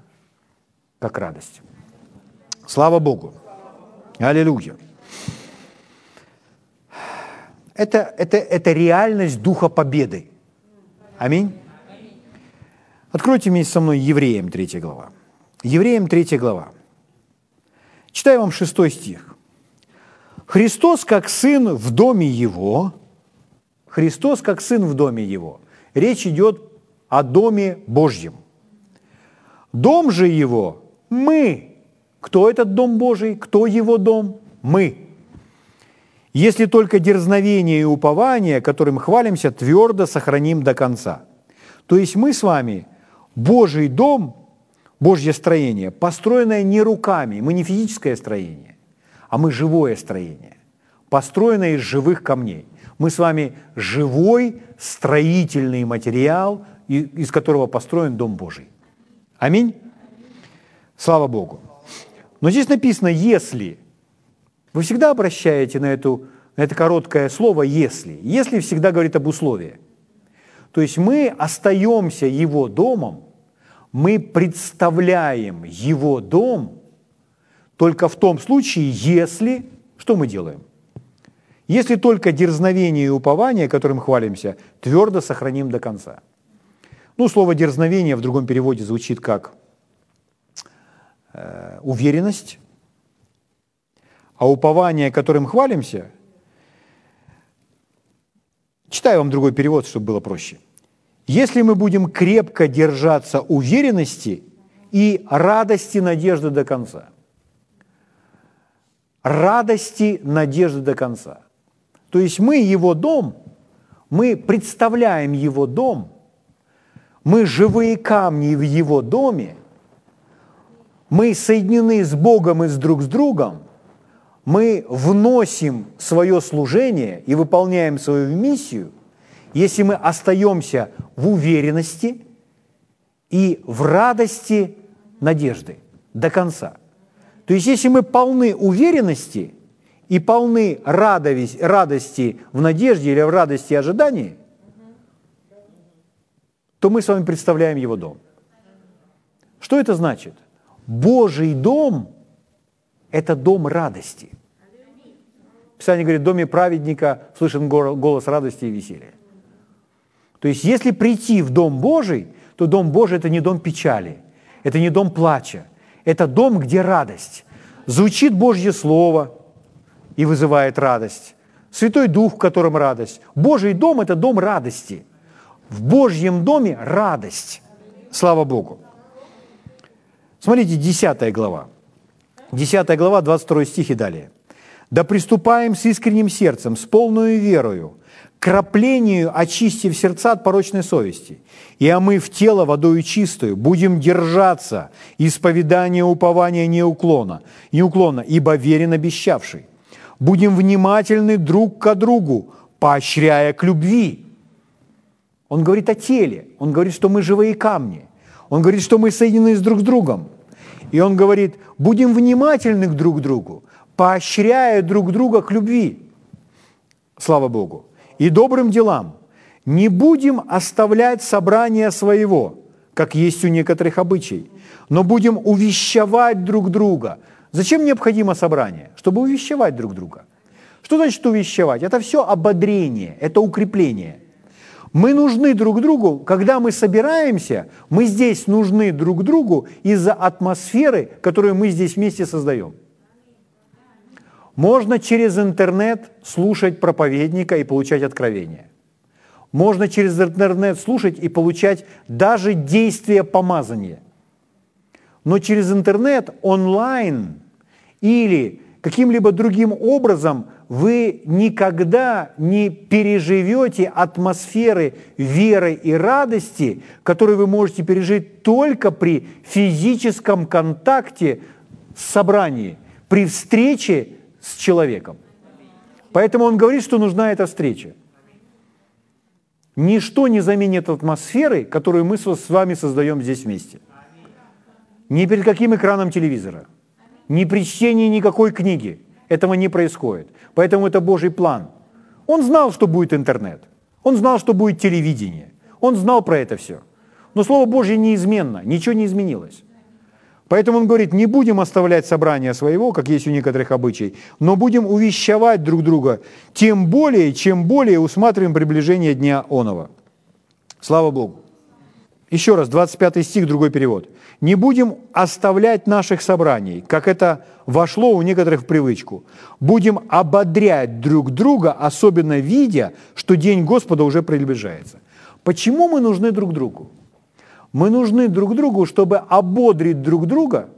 как радость. Слава Богу. Аллилуйя. Это, это, это реальность духа победы. Аминь. Откройте вместе со мной Евреям 3 глава. Евреям 3 глава. Читаю вам 6 стих. Христос как сын в доме его, Христос как сын в доме его. Речь идет о доме Божьем. Дом же его – мы. Кто этот дом Божий? Кто его дом? Мы. Если только дерзновение и упование, которым хвалимся, твердо сохраним до конца. То есть мы с вами Божий дом, Божье строение, построенное не руками, мы не физическое строение, а мы живое строение, построенное из живых камней. Мы с вами живой строительный материал, из которого построен Дом Божий. Аминь. Слава Богу. Но здесь написано «если». Вы всегда обращаете на, эту, на это короткое слово «если». «Если» всегда говорит об условии. То есть мы остаемся Его домом, мы представляем Его дом только в том случае, если... Что мы делаем? Если только дерзновение и упование, которым хвалимся, твердо сохраним до конца. Ну, слово дерзновение в другом переводе звучит как уверенность, а упование, которым хвалимся, читаю вам другой перевод, чтобы было проще. Если мы будем крепко держаться уверенности и радости надежды до конца. Радости надежды до конца. То есть мы его дом, мы представляем его дом, мы живые камни в его доме, мы соединены с Богом и с друг с другом, мы вносим свое служение и выполняем свою миссию, если мы остаемся в уверенности и в радости надежды до конца. То есть если мы полны уверенности и полны радости в надежде или в радости ожидании, то мы с вами представляем его дом. Что это значит? Божий дом – это дом радости. Писание говорит, в доме праведника слышен голос радости и веселья. То есть, если прийти в Дом Божий, то Дом Божий – это не дом печали, это не дом плача, это дом, где радость. Звучит Божье Слово и вызывает радость. Святой Дух, в котором радость. Божий дом – это дом радости. В Божьем доме радость. Слава Богу. Смотрите, 10 глава. 10 глава, 22 стих и далее. «Да приступаем с искренним сердцем, с полной верою, краплению очистив сердца от порочной совести, и омыв тело водою чистую, будем держаться исповедания упования неуклона, неуклонно, ибо верен обещавший. Будем внимательны друг к другу, поощряя к любви». Он говорит о теле, он говорит, что мы живые камни, он говорит, что мы соединены с друг с другом. И он говорит, будем внимательны друг к другу, поощряя друг друга к любви. Слава Богу и добрым делам. Не будем оставлять собрание своего, как есть у некоторых обычай, но будем увещевать друг друга. Зачем необходимо собрание? Чтобы увещевать друг друга. Что значит увещевать? Это все ободрение, это укрепление. Мы нужны друг другу, когда мы собираемся, мы здесь нужны друг другу из-за атмосферы, которую мы здесь вместе создаем. Можно через интернет слушать проповедника и получать откровения. Можно через интернет слушать и получать даже действие помазания. Но через интернет, онлайн или каким-либо другим образом вы никогда не переживете атмосферы веры и радости, которую вы можете пережить только при физическом контакте с собранием, при встрече с человеком. Поэтому он говорит, что нужна эта встреча. Ничто не заменит атмосферы, которую мы с вами создаем здесь вместе. Ни перед каким экраном телевизора, ни при чтении никакой книги. Этого не происходит. Поэтому это Божий план. Он знал, что будет интернет. Он знал, что будет телевидение. Он знал про это все. Но Слово Божье неизменно, ничего не изменилось. Поэтому он говорит, не будем оставлять собрания своего, как есть у некоторых обычай, но будем увещевать друг друга, тем более, чем более усматриваем приближение Дня Онова. Слава Богу. Еще раз, 25 стих, другой перевод. «Не будем оставлять наших собраний, как это вошло у некоторых в привычку. Будем ободрять друг друга, особенно видя, что День Господа уже приближается». Почему мы нужны друг другу? Мы нужны друг другу, чтобы ободрить друг друга,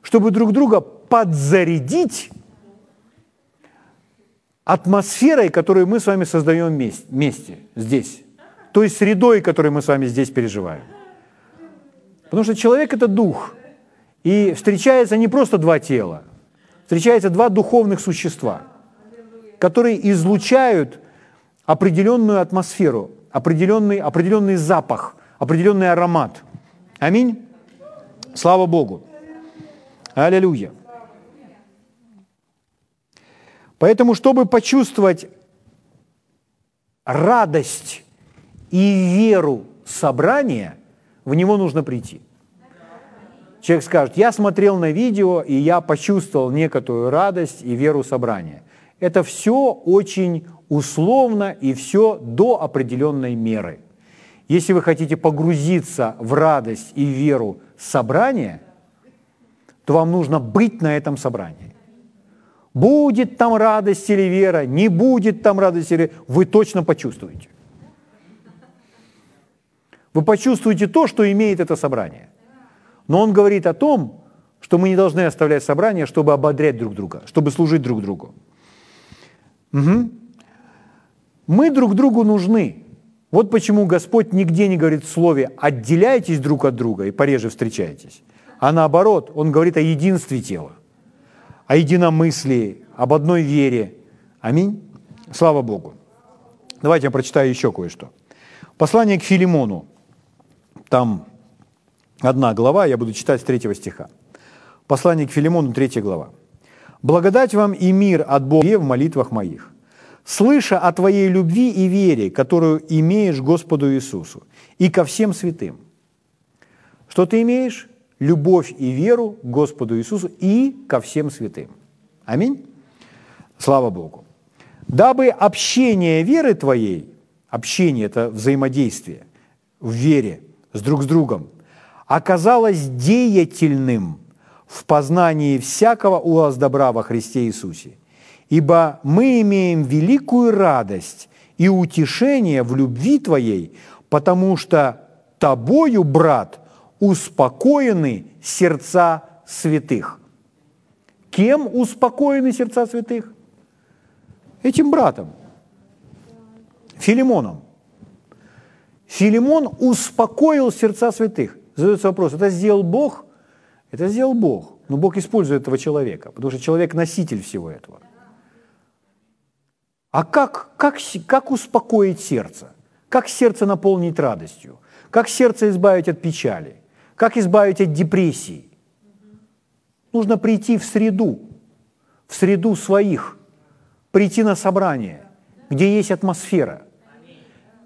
чтобы друг друга подзарядить атмосферой, которую мы с вами создаем вместе, здесь. Той средой, которую мы с вами здесь переживаем. Потому что человек – это дух. И встречается не просто два тела, встречаются два духовных существа, которые излучают определенную атмосферу, определенный, определенный запах – определенный аромат. Аминь. Слава Богу. Аллилуйя. Поэтому, чтобы почувствовать радость и веру собрания, в него нужно прийти. Человек скажет, я смотрел на видео, и я почувствовал некоторую радость и веру собрания. Это все очень условно и все до определенной меры. Если вы хотите погрузиться в радость и веру собрания, то вам нужно быть на этом собрании. Будет там радость или вера, не будет там радость или вы точно почувствуете. Вы почувствуете то, что имеет это собрание. Но он говорит о том, что мы не должны оставлять собрание, чтобы ободрять друг друга, чтобы служить друг другу. Угу. Мы друг другу нужны. Вот почему Господь нигде не говорит в слове «отделяйтесь друг от друга и пореже встречайтесь», а наоборот, Он говорит о единстве тела, о единомыслии, об одной вере. Аминь. Слава Богу. Давайте я прочитаю еще кое-что. Послание к Филимону. Там одна глава, я буду читать с третьего стиха. Послание к Филимону, третья глава. «Благодать вам и мир от Бога в молитвах моих, слыша о Твоей любви и вере, которую имеешь Господу Иисусу, и ко всем святым. Что ты имеешь? Любовь и веру Господу Иисусу и ко всем святым. Аминь. Слава Богу. Дабы общение веры твоей, общение – это взаимодействие в вере с друг с другом, оказалось деятельным в познании всякого у вас добра во Христе Иисусе – ибо мы имеем великую радость и утешение в любви Твоей, потому что Тобою, брат, успокоены сердца святых. Кем успокоены сердца святых? Этим братом, Филимоном. Филимон успокоил сердца святых. Задается вопрос, это сделал Бог? Это сделал Бог. Но Бог использует этого человека, потому что человек носитель всего этого. А как, как, как успокоить сердце? Как сердце наполнить радостью? Как сердце избавить от печали? Как избавить от депрессии? Нужно прийти в среду, в среду своих, прийти на собрание, где есть атмосфера,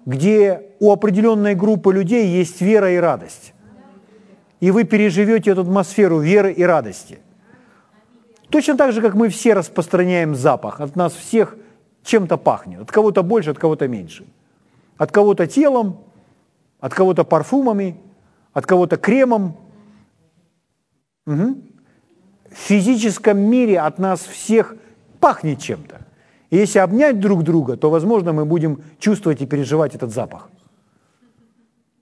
где у определенной группы людей есть вера и радость. И вы переживете эту атмосферу веры и радости. Точно так же, как мы все распространяем запах. От нас всех – чем-то пахнет. От кого-то больше, от кого-то меньше. От кого-то телом, от кого-то парфумами, от кого-то кремом. Угу. В физическом мире от нас всех пахнет чем-то. И если обнять друг друга, то, возможно, мы будем чувствовать и переживать этот запах.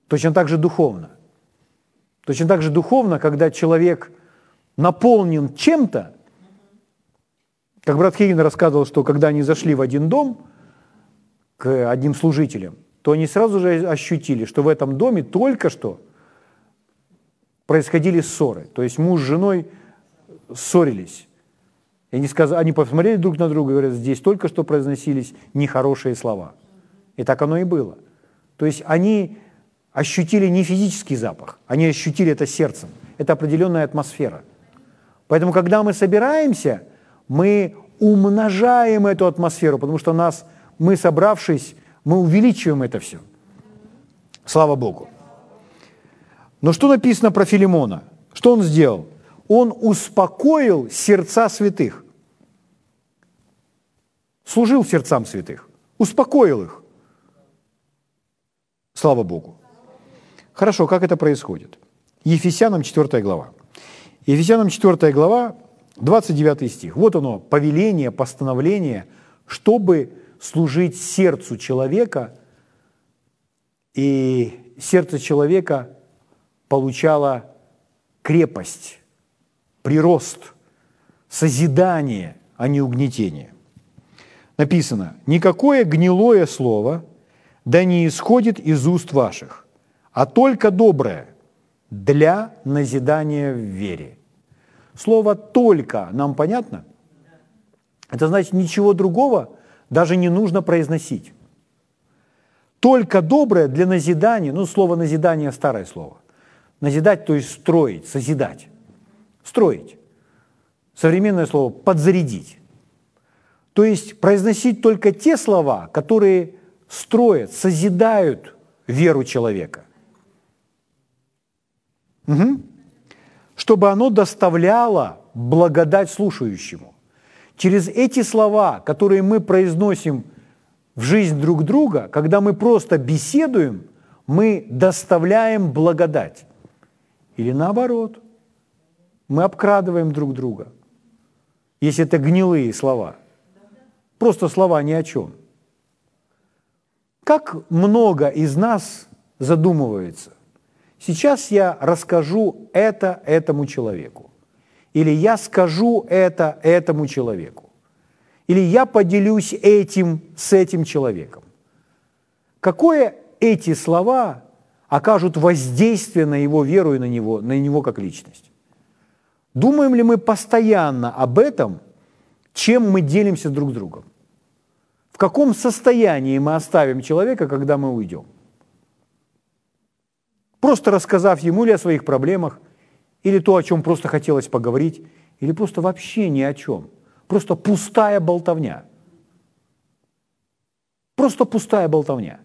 Точно так же духовно. Точно так же духовно, когда человек наполнен чем-то, как брат Хейген рассказывал, что когда они зашли в один дом к одним служителям, то они сразу же ощутили, что в этом доме только что происходили ссоры. То есть муж с женой ссорились. И они, сказали, они посмотрели друг на друга и говорят, здесь только что произносились нехорошие слова. И так оно и было. То есть они ощутили не физический запах, они ощутили это сердцем. Это определенная атмосфера. Поэтому, когда мы собираемся – мы умножаем эту атмосферу, потому что нас, мы собравшись, мы увеличиваем это все. Слава Богу. Но что написано про Филимона? Что он сделал? Он успокоил сердца святых. Служил сердцам святых. Успокоил их. Слава Богу. Хорошо, как это происходит? Ефесянам 4 глава. Ефесянам 4 глава, 29 стих. Вот оно, повеление, постановление, чтобы служить сердцу человека, и сердце человека получало крепость, прирост, созидание, а не угнетение. Написано, никакое гнилое слово да не исходит из уст ваших, а только доброе для назидания в вере. Слово «только» нам понятно? Это значит, ничего другого даже не нужно произносить. Только доброе для назидания, ну, слово назидание – старое слово. Назидать, то есть строить, созидать. Строить. Современное слово – подзарядить. То есть произносить только те слова, которые строят, созидают веру человека. Угу. Чтобы оно доставляло благодать слушающему. Через эти слова, которые мы произносим в жизнь друг друга, когда мы просто беседуем, мы доставляем благодать. Или наоборот, мы обкрадываем друг друга, если это гнилые слова. Просто слова ни о чем. Как много из нас задумывается, сейчас я расскажу это этому человеку, или я скажу это этому человеку, или я поделюсь этим с этим человеком. Какое эти слова окажут воздействие на его веру и на него, на него как личность? Думаем ли мы постоянно об этом, чем мы делимся друг с другом? В каком состоянии мы оставим человека, когда мы уйдем? Просто рассказав ему ли о своих проблемах, или то, о чем просто хотелось поговорить, или просто вообще ни о чем – Просто пустая болтовня. Просто пустая болтовня.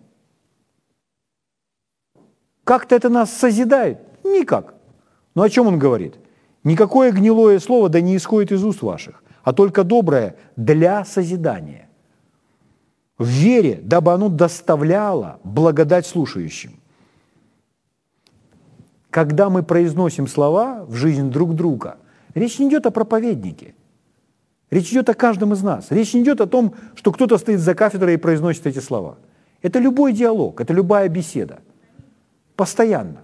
Как-то это нас созидает? Никак. Но о чем он говорит? Никакое гнилое слово да не исходит из уст ваших, а только доброе для созидания. В вере, дабы оно доставляло благодать слушающим. Когда мы произносим слова в жизнь друг друга, речь не идет о проповеднике – Речь идет о каждом из нас. Речь не идет о том, что кто-то стоит за кафедрой и произносит эти слова. Это любой диалог, это любая беседа. Постоянно.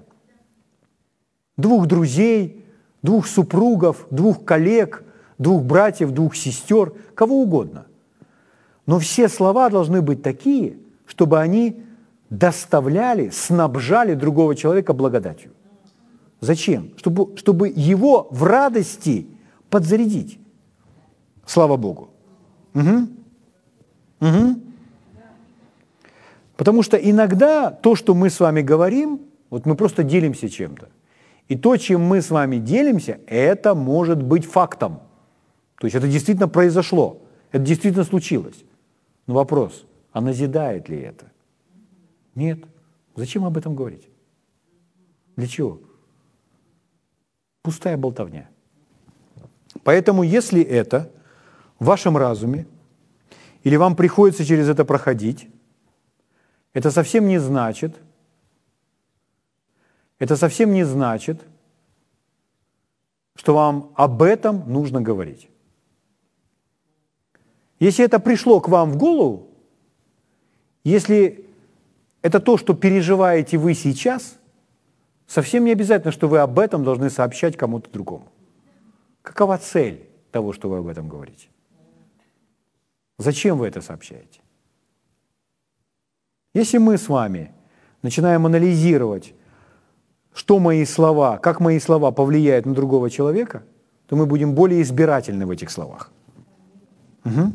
Двух друзей, двух супругов, двух коллег, двух братьев, двух сестер, кого угодно. Но все слова должны быть такие, чтобы они доставляли, снабжали другого человека благодатью. Зачем? Чтобы, чтобы его в радости подзарядить. Слава Богу. Угу. Угу. Потому что иногда то, что мы с вами говорим, вот мы просто делимся чем-то. И то, чем мы с вами делимся, это может быть фактом. То есть это действительно произошло, это действительно случилось. Но вопрос, а назидает ли это? Нет. Зачем об этом говорить? Для чего? Пустая болтовня. Поэтому если это в вашем разуме, или вам приходится через это проходить, это совсем не значит, это совсем не значит, что вам об этом нужно говорить. Если это пришло к вам в голову, если это то, что переживаете вы сейчас, совсем не обязательно, что вы об этом должны сообщать кому-то другому. Какова цель того, что вы об этом говорите? Зачем вы это сообщаете? Если мы с вами начинаем анализировать, что мои слова, как мои слова повлияют на другого человека, то мы будем более избирательны в этих словах. Угу.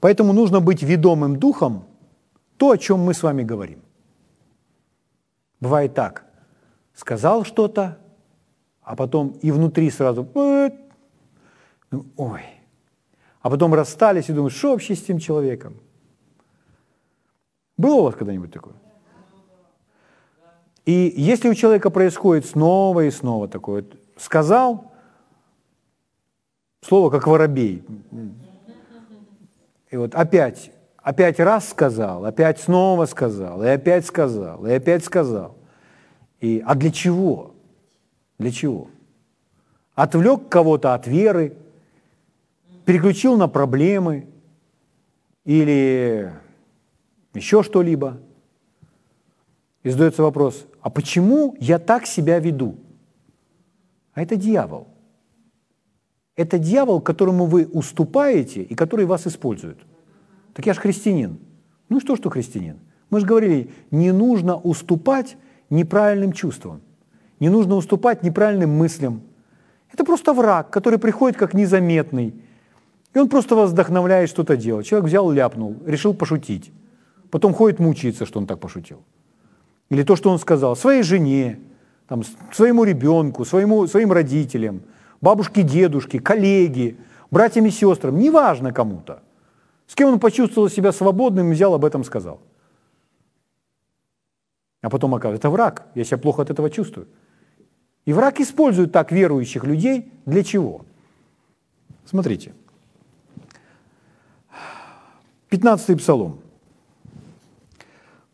Поэтому нужно быть ведомым духом то, о чем мы с вами говорим. Бывает так. Сказал что-то, а потом и внутри сразу, ой, а потом расстались и думают, что вообще с тем человеком? Было у вас когда-нибудь такое? И если у человека происходит снова и снова такое, сказал, слово как воробей, и вот опять, опять раз сказал, опять снова сказал, и опять сказал, и опять сказал. И, а для чего? Для чего? Отвлек кого-то от веры, переключил на проблемы или еще что-либо. И задается вопрос, а почему я так себя веду? А это дьявол. Это дьявол, которому вы уступаете и который вас использует. Так я же христианин. Ну что, что христианин? Мы же говорили, не нужно уступать неправильным чувствам, не нужно уступать неправильным мыслям. Это просто враг, который приходит как незаметный, и он просто вас вдохновляет что-то делать. Человек взял, ляпнул, решил пошутить. Потом ходит, мучается, что он так пошутил. Или то, что он сказал своей жене, там, своему ребенку, своему, своим родителям, бабушке, дедушке, коллеге, братьям и сестрам, неважно кому-то. С кем он почувствовал себя свободным, взял об этом сказал. А потом оказывается, это враг, я себя плохо от этого чувствую. И враг использует так верующих людей для чего? Смотрите. 15 псалом.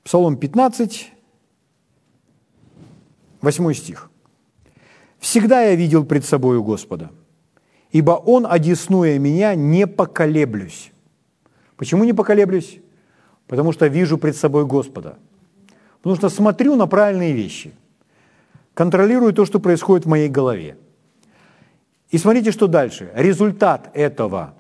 Псалом 15, 8 стих. «Всегда я видел пред собою Господа, ибо Он, одеснуя меня, не поколеблюсь». Почему не поколеблюсь? Потому что вижу пред собой Господа. Потому что смотрю на правильные вещи, контролирую то, что происходит в моей голове. И смотрите, что дальше. Результат этого.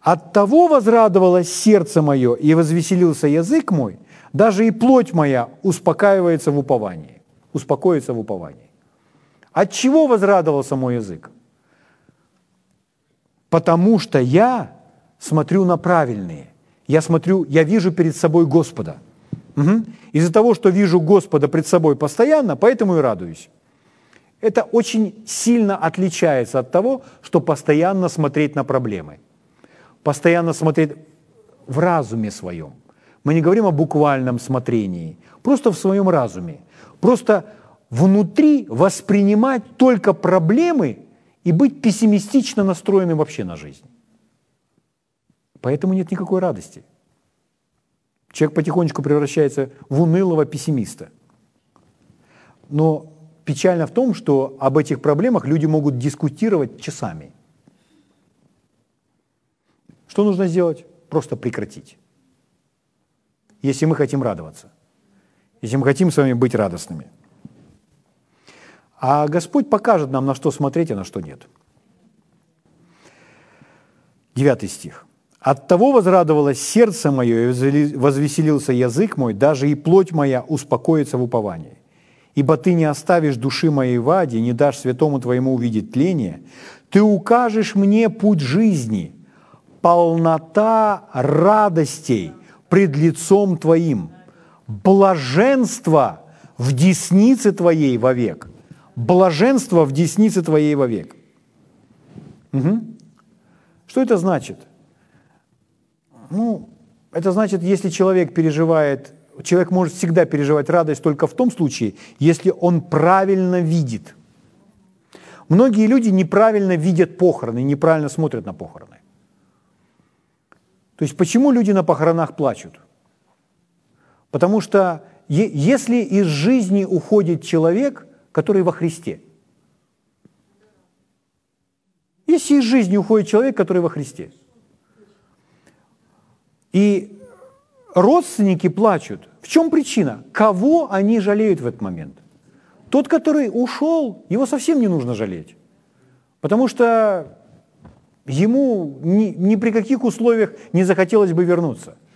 От того возрадовалось сердце мое и возвеселился язык мой, даже и плоть моя успокаивается в уповании успокоиться в уповании. От чего возрадовался мой язык? Потому что я смотрю на правильные. Я смотрю, я вижу перед собой Господа. Угу. Из-за того, что вижу Господа пред собой постоянно, поэтому и радуюсь. Это очень сильно отличается от того, что постоянно смотреть на проблемы. Постоянно смотреть в разуме своем. Мы не говорим о буквальном смотрении, просто в своем разуме. Просто внутри воспринимать только проблемы и быть пессимистично настроенным вообще на жизнь. Поэтому нет никакой радости. Человек потихонечку превращается в унылого пессимиста. Но печально в том, что об этих проблемах люди могут дискутировать часами. Что нужно сделать? Просто прекратить. Если мы хотим радоваться если мы хотим с вами быть радостными. А Господь покажет нам, на что смотреть, а на что нет. Девятый стих. «От того возрадовалось сердце мое, и возвеселился язык мой, даже и плоть моя успокоится в уповании. Ибо ты не оставишь души моей в аде, не дашь святому твоему увидеть тление. Ты укажешь мне путь жизни, полнота радостей пред лицом твоим блаженство в деснице твоей вовек. Блаженство в деснице твоей вовек. Угу. Что это значит? Ну, это значит, если человек переживает, человек может всегда переживать радость только в том случае, если он правильно видит. Многие люди неправильно видят похороны, неправильно смотрят на похороны. То есть почему люди на похоронах плачут? Потому что если из жизни уходит человек, который во Христе, если из жизни уходит человек, который во Христе, и родственники плачут, в чем причина? Кого они жалеют в этот момент? Тот, который ушел, его совсем не нужно жалеть. Потому что ему ни, ни при каких условиях не захотелось бы вернуться –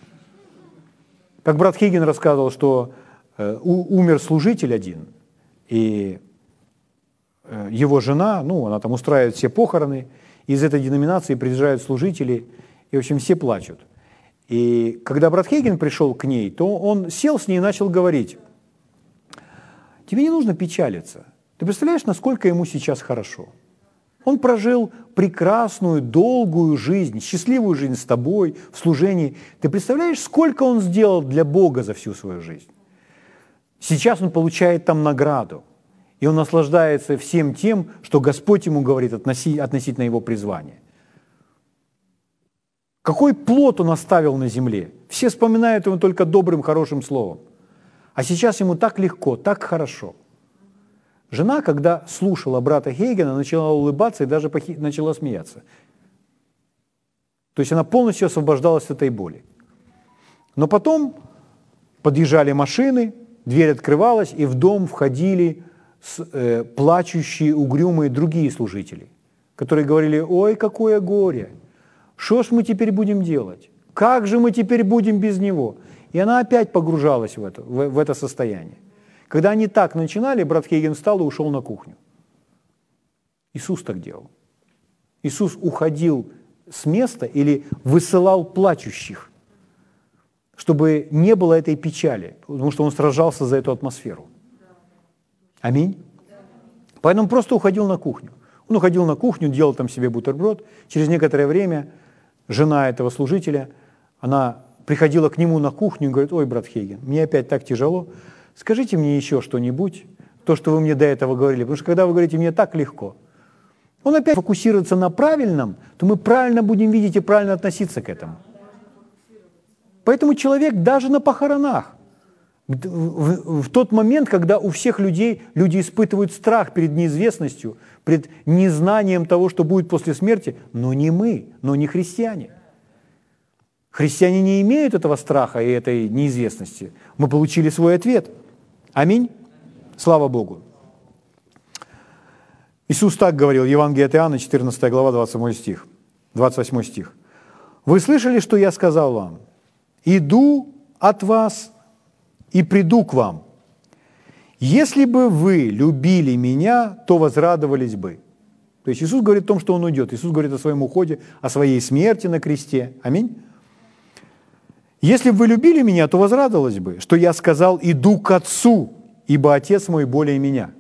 как брат Хейген рассказывал, что э, умер служитель один, и э, его жена, ну, она там устраивает все похороны, из этой деноминации приезжают служители, и, в общем, все плачут. И когда брат Хейген пришел к ней, то он сел с ней и начал говорить, тебе не нужно печалиться. Ты представляешь, насколько ему сейчас хорошо? Он прожил прекрасную, долгую жизнь, счастливую жизнь с тобой, в служении. Ты представляешь, сколько он сделал для Бога за всю свою жизнь? Сейчас он получает там награду. И он наслаждается всем тем, что Господь ему говорит относительно его призвания. Какой плод он оставил на земле? Все вспоминают его только добрым, хорошим словом. А сейчас ему так легко, так хорошо. Жена, когда слушала брата Хейгена, начала улыбаться и даже начала смеяться. То есть она полностью освобождалась от этой боли. Но потом подъезжали машины, дверь открывалась, и в дом входили э, плачущие, угрюмые другие служители, которые говорили, ой, какое горе, что ж мы теперь будем делать? Как же мы теперь будем без него? И она опять погружалась в это, в, в это состояние. Когда они так начинали, брат Хейген встал и ушел на кухню. Иисус так делал. Иисус уходил с места или высылал плачущих, чтобы не было этой печали, потому что он сражался за эту атмосферу. Аминь. Поэтому просто уходил на кухню. Он уходил на кухню, делал там себе бутерброд. Через некоторое время жена этого служителя, она приходила к нему на кухню и говорит, ой, брат Хейген, мне опять так тяжело, скажите мне еще что-нибудь, то, что вы мне до этого говорили, потому что когда вы говорите «мне так легко», он опять фокусируется на правильном, то мы правильно будем видеть и правильно относиться к этому. Поэтому человек даже на похоронах, в, в тот момент, когда у всех людей, люди испытывают страх перед неизвестностью, пред незнанием того, что будет после смерти, но не мы, но не христиане – Христиане не имеют этого страха и этой неизвестности. Мы получили свой ответ. Аминь. Слава Богу. Иисус так говорил, Евангелие от Иоанна, 14 глава, 28 стих. 28 стих. «Вы слышали, что я сказал вам? Иду от вас и приду к вам. Если бы вы любили меня, то возрадовались бы». То есть Иисус говорит о том, что Он уйдет. Иисус говорит о своем уходе, о своей смерти на кресте. Аминь. Если бы вы любили меня, то возрадовалась бы, что я сказал, иду к Отцу, ибо Отец мой более меня.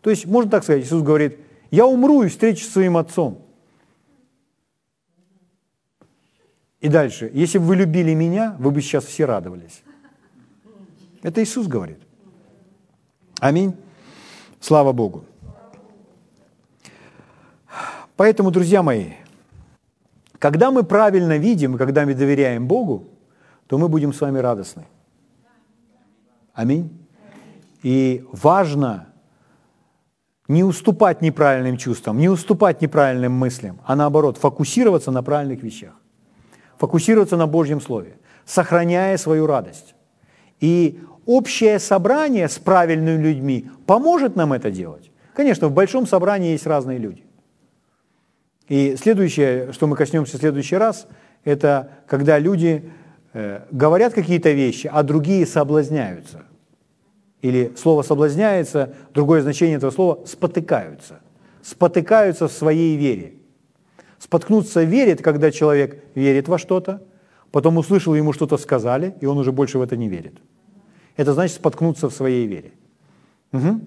То есть, можно так сказать, Иисус говорит, я умру и встречусь с своим Отцом. И дальше, если бы вы любили меня, вы бы сейчас все радовались. Это Иисус говорит. Аминь. Слава Богу. Поэтому, друзья мои, когда мы правильно видим, когда мы доверяем Богу, то мы будем с вами радостны. Аминь. И важно не уступать неправильным чувствам, не уступать неправильным мыслям, а наоборот, фокусироваться на правильных вещах. Фокусироваться на Божьем Слове, сохраняя свою радость. И общее собрание с правильными людьми поможет нам это делать. Конечно, в большом собрании есть разные люди. И следующее, что мы коснемся в следующий раз, это когда люди Э, говорят какие-то вещи, а другие соблазняются. Или слово «соблазняется», другое значение этого слова – спотыкаются. Спотыкаются в своей вере. Споткнуться в вере – это когда человек верит во что-то, потом услышал, ему что-то сказали, и он уже больше в это не верит. Это значит споткнуться в своей вере. Угу.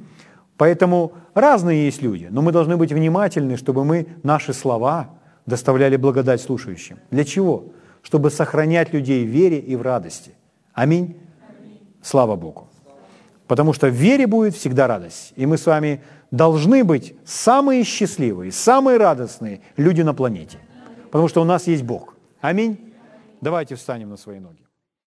Поэтому разные есть люди, но мы должны быть внимательны, чтобы мы наши слова доставляли благодать слушающим. Для чего? чтобы сохранять людей в вере и в радости. Аминь. Слава Богу. Потому что в вере будет всегда радость. И мы с вами должны быть самые счастливые, самые радостные люди на планете. Потому что у нас есть Бог. Аминь. Давайте встанем на свои ноги.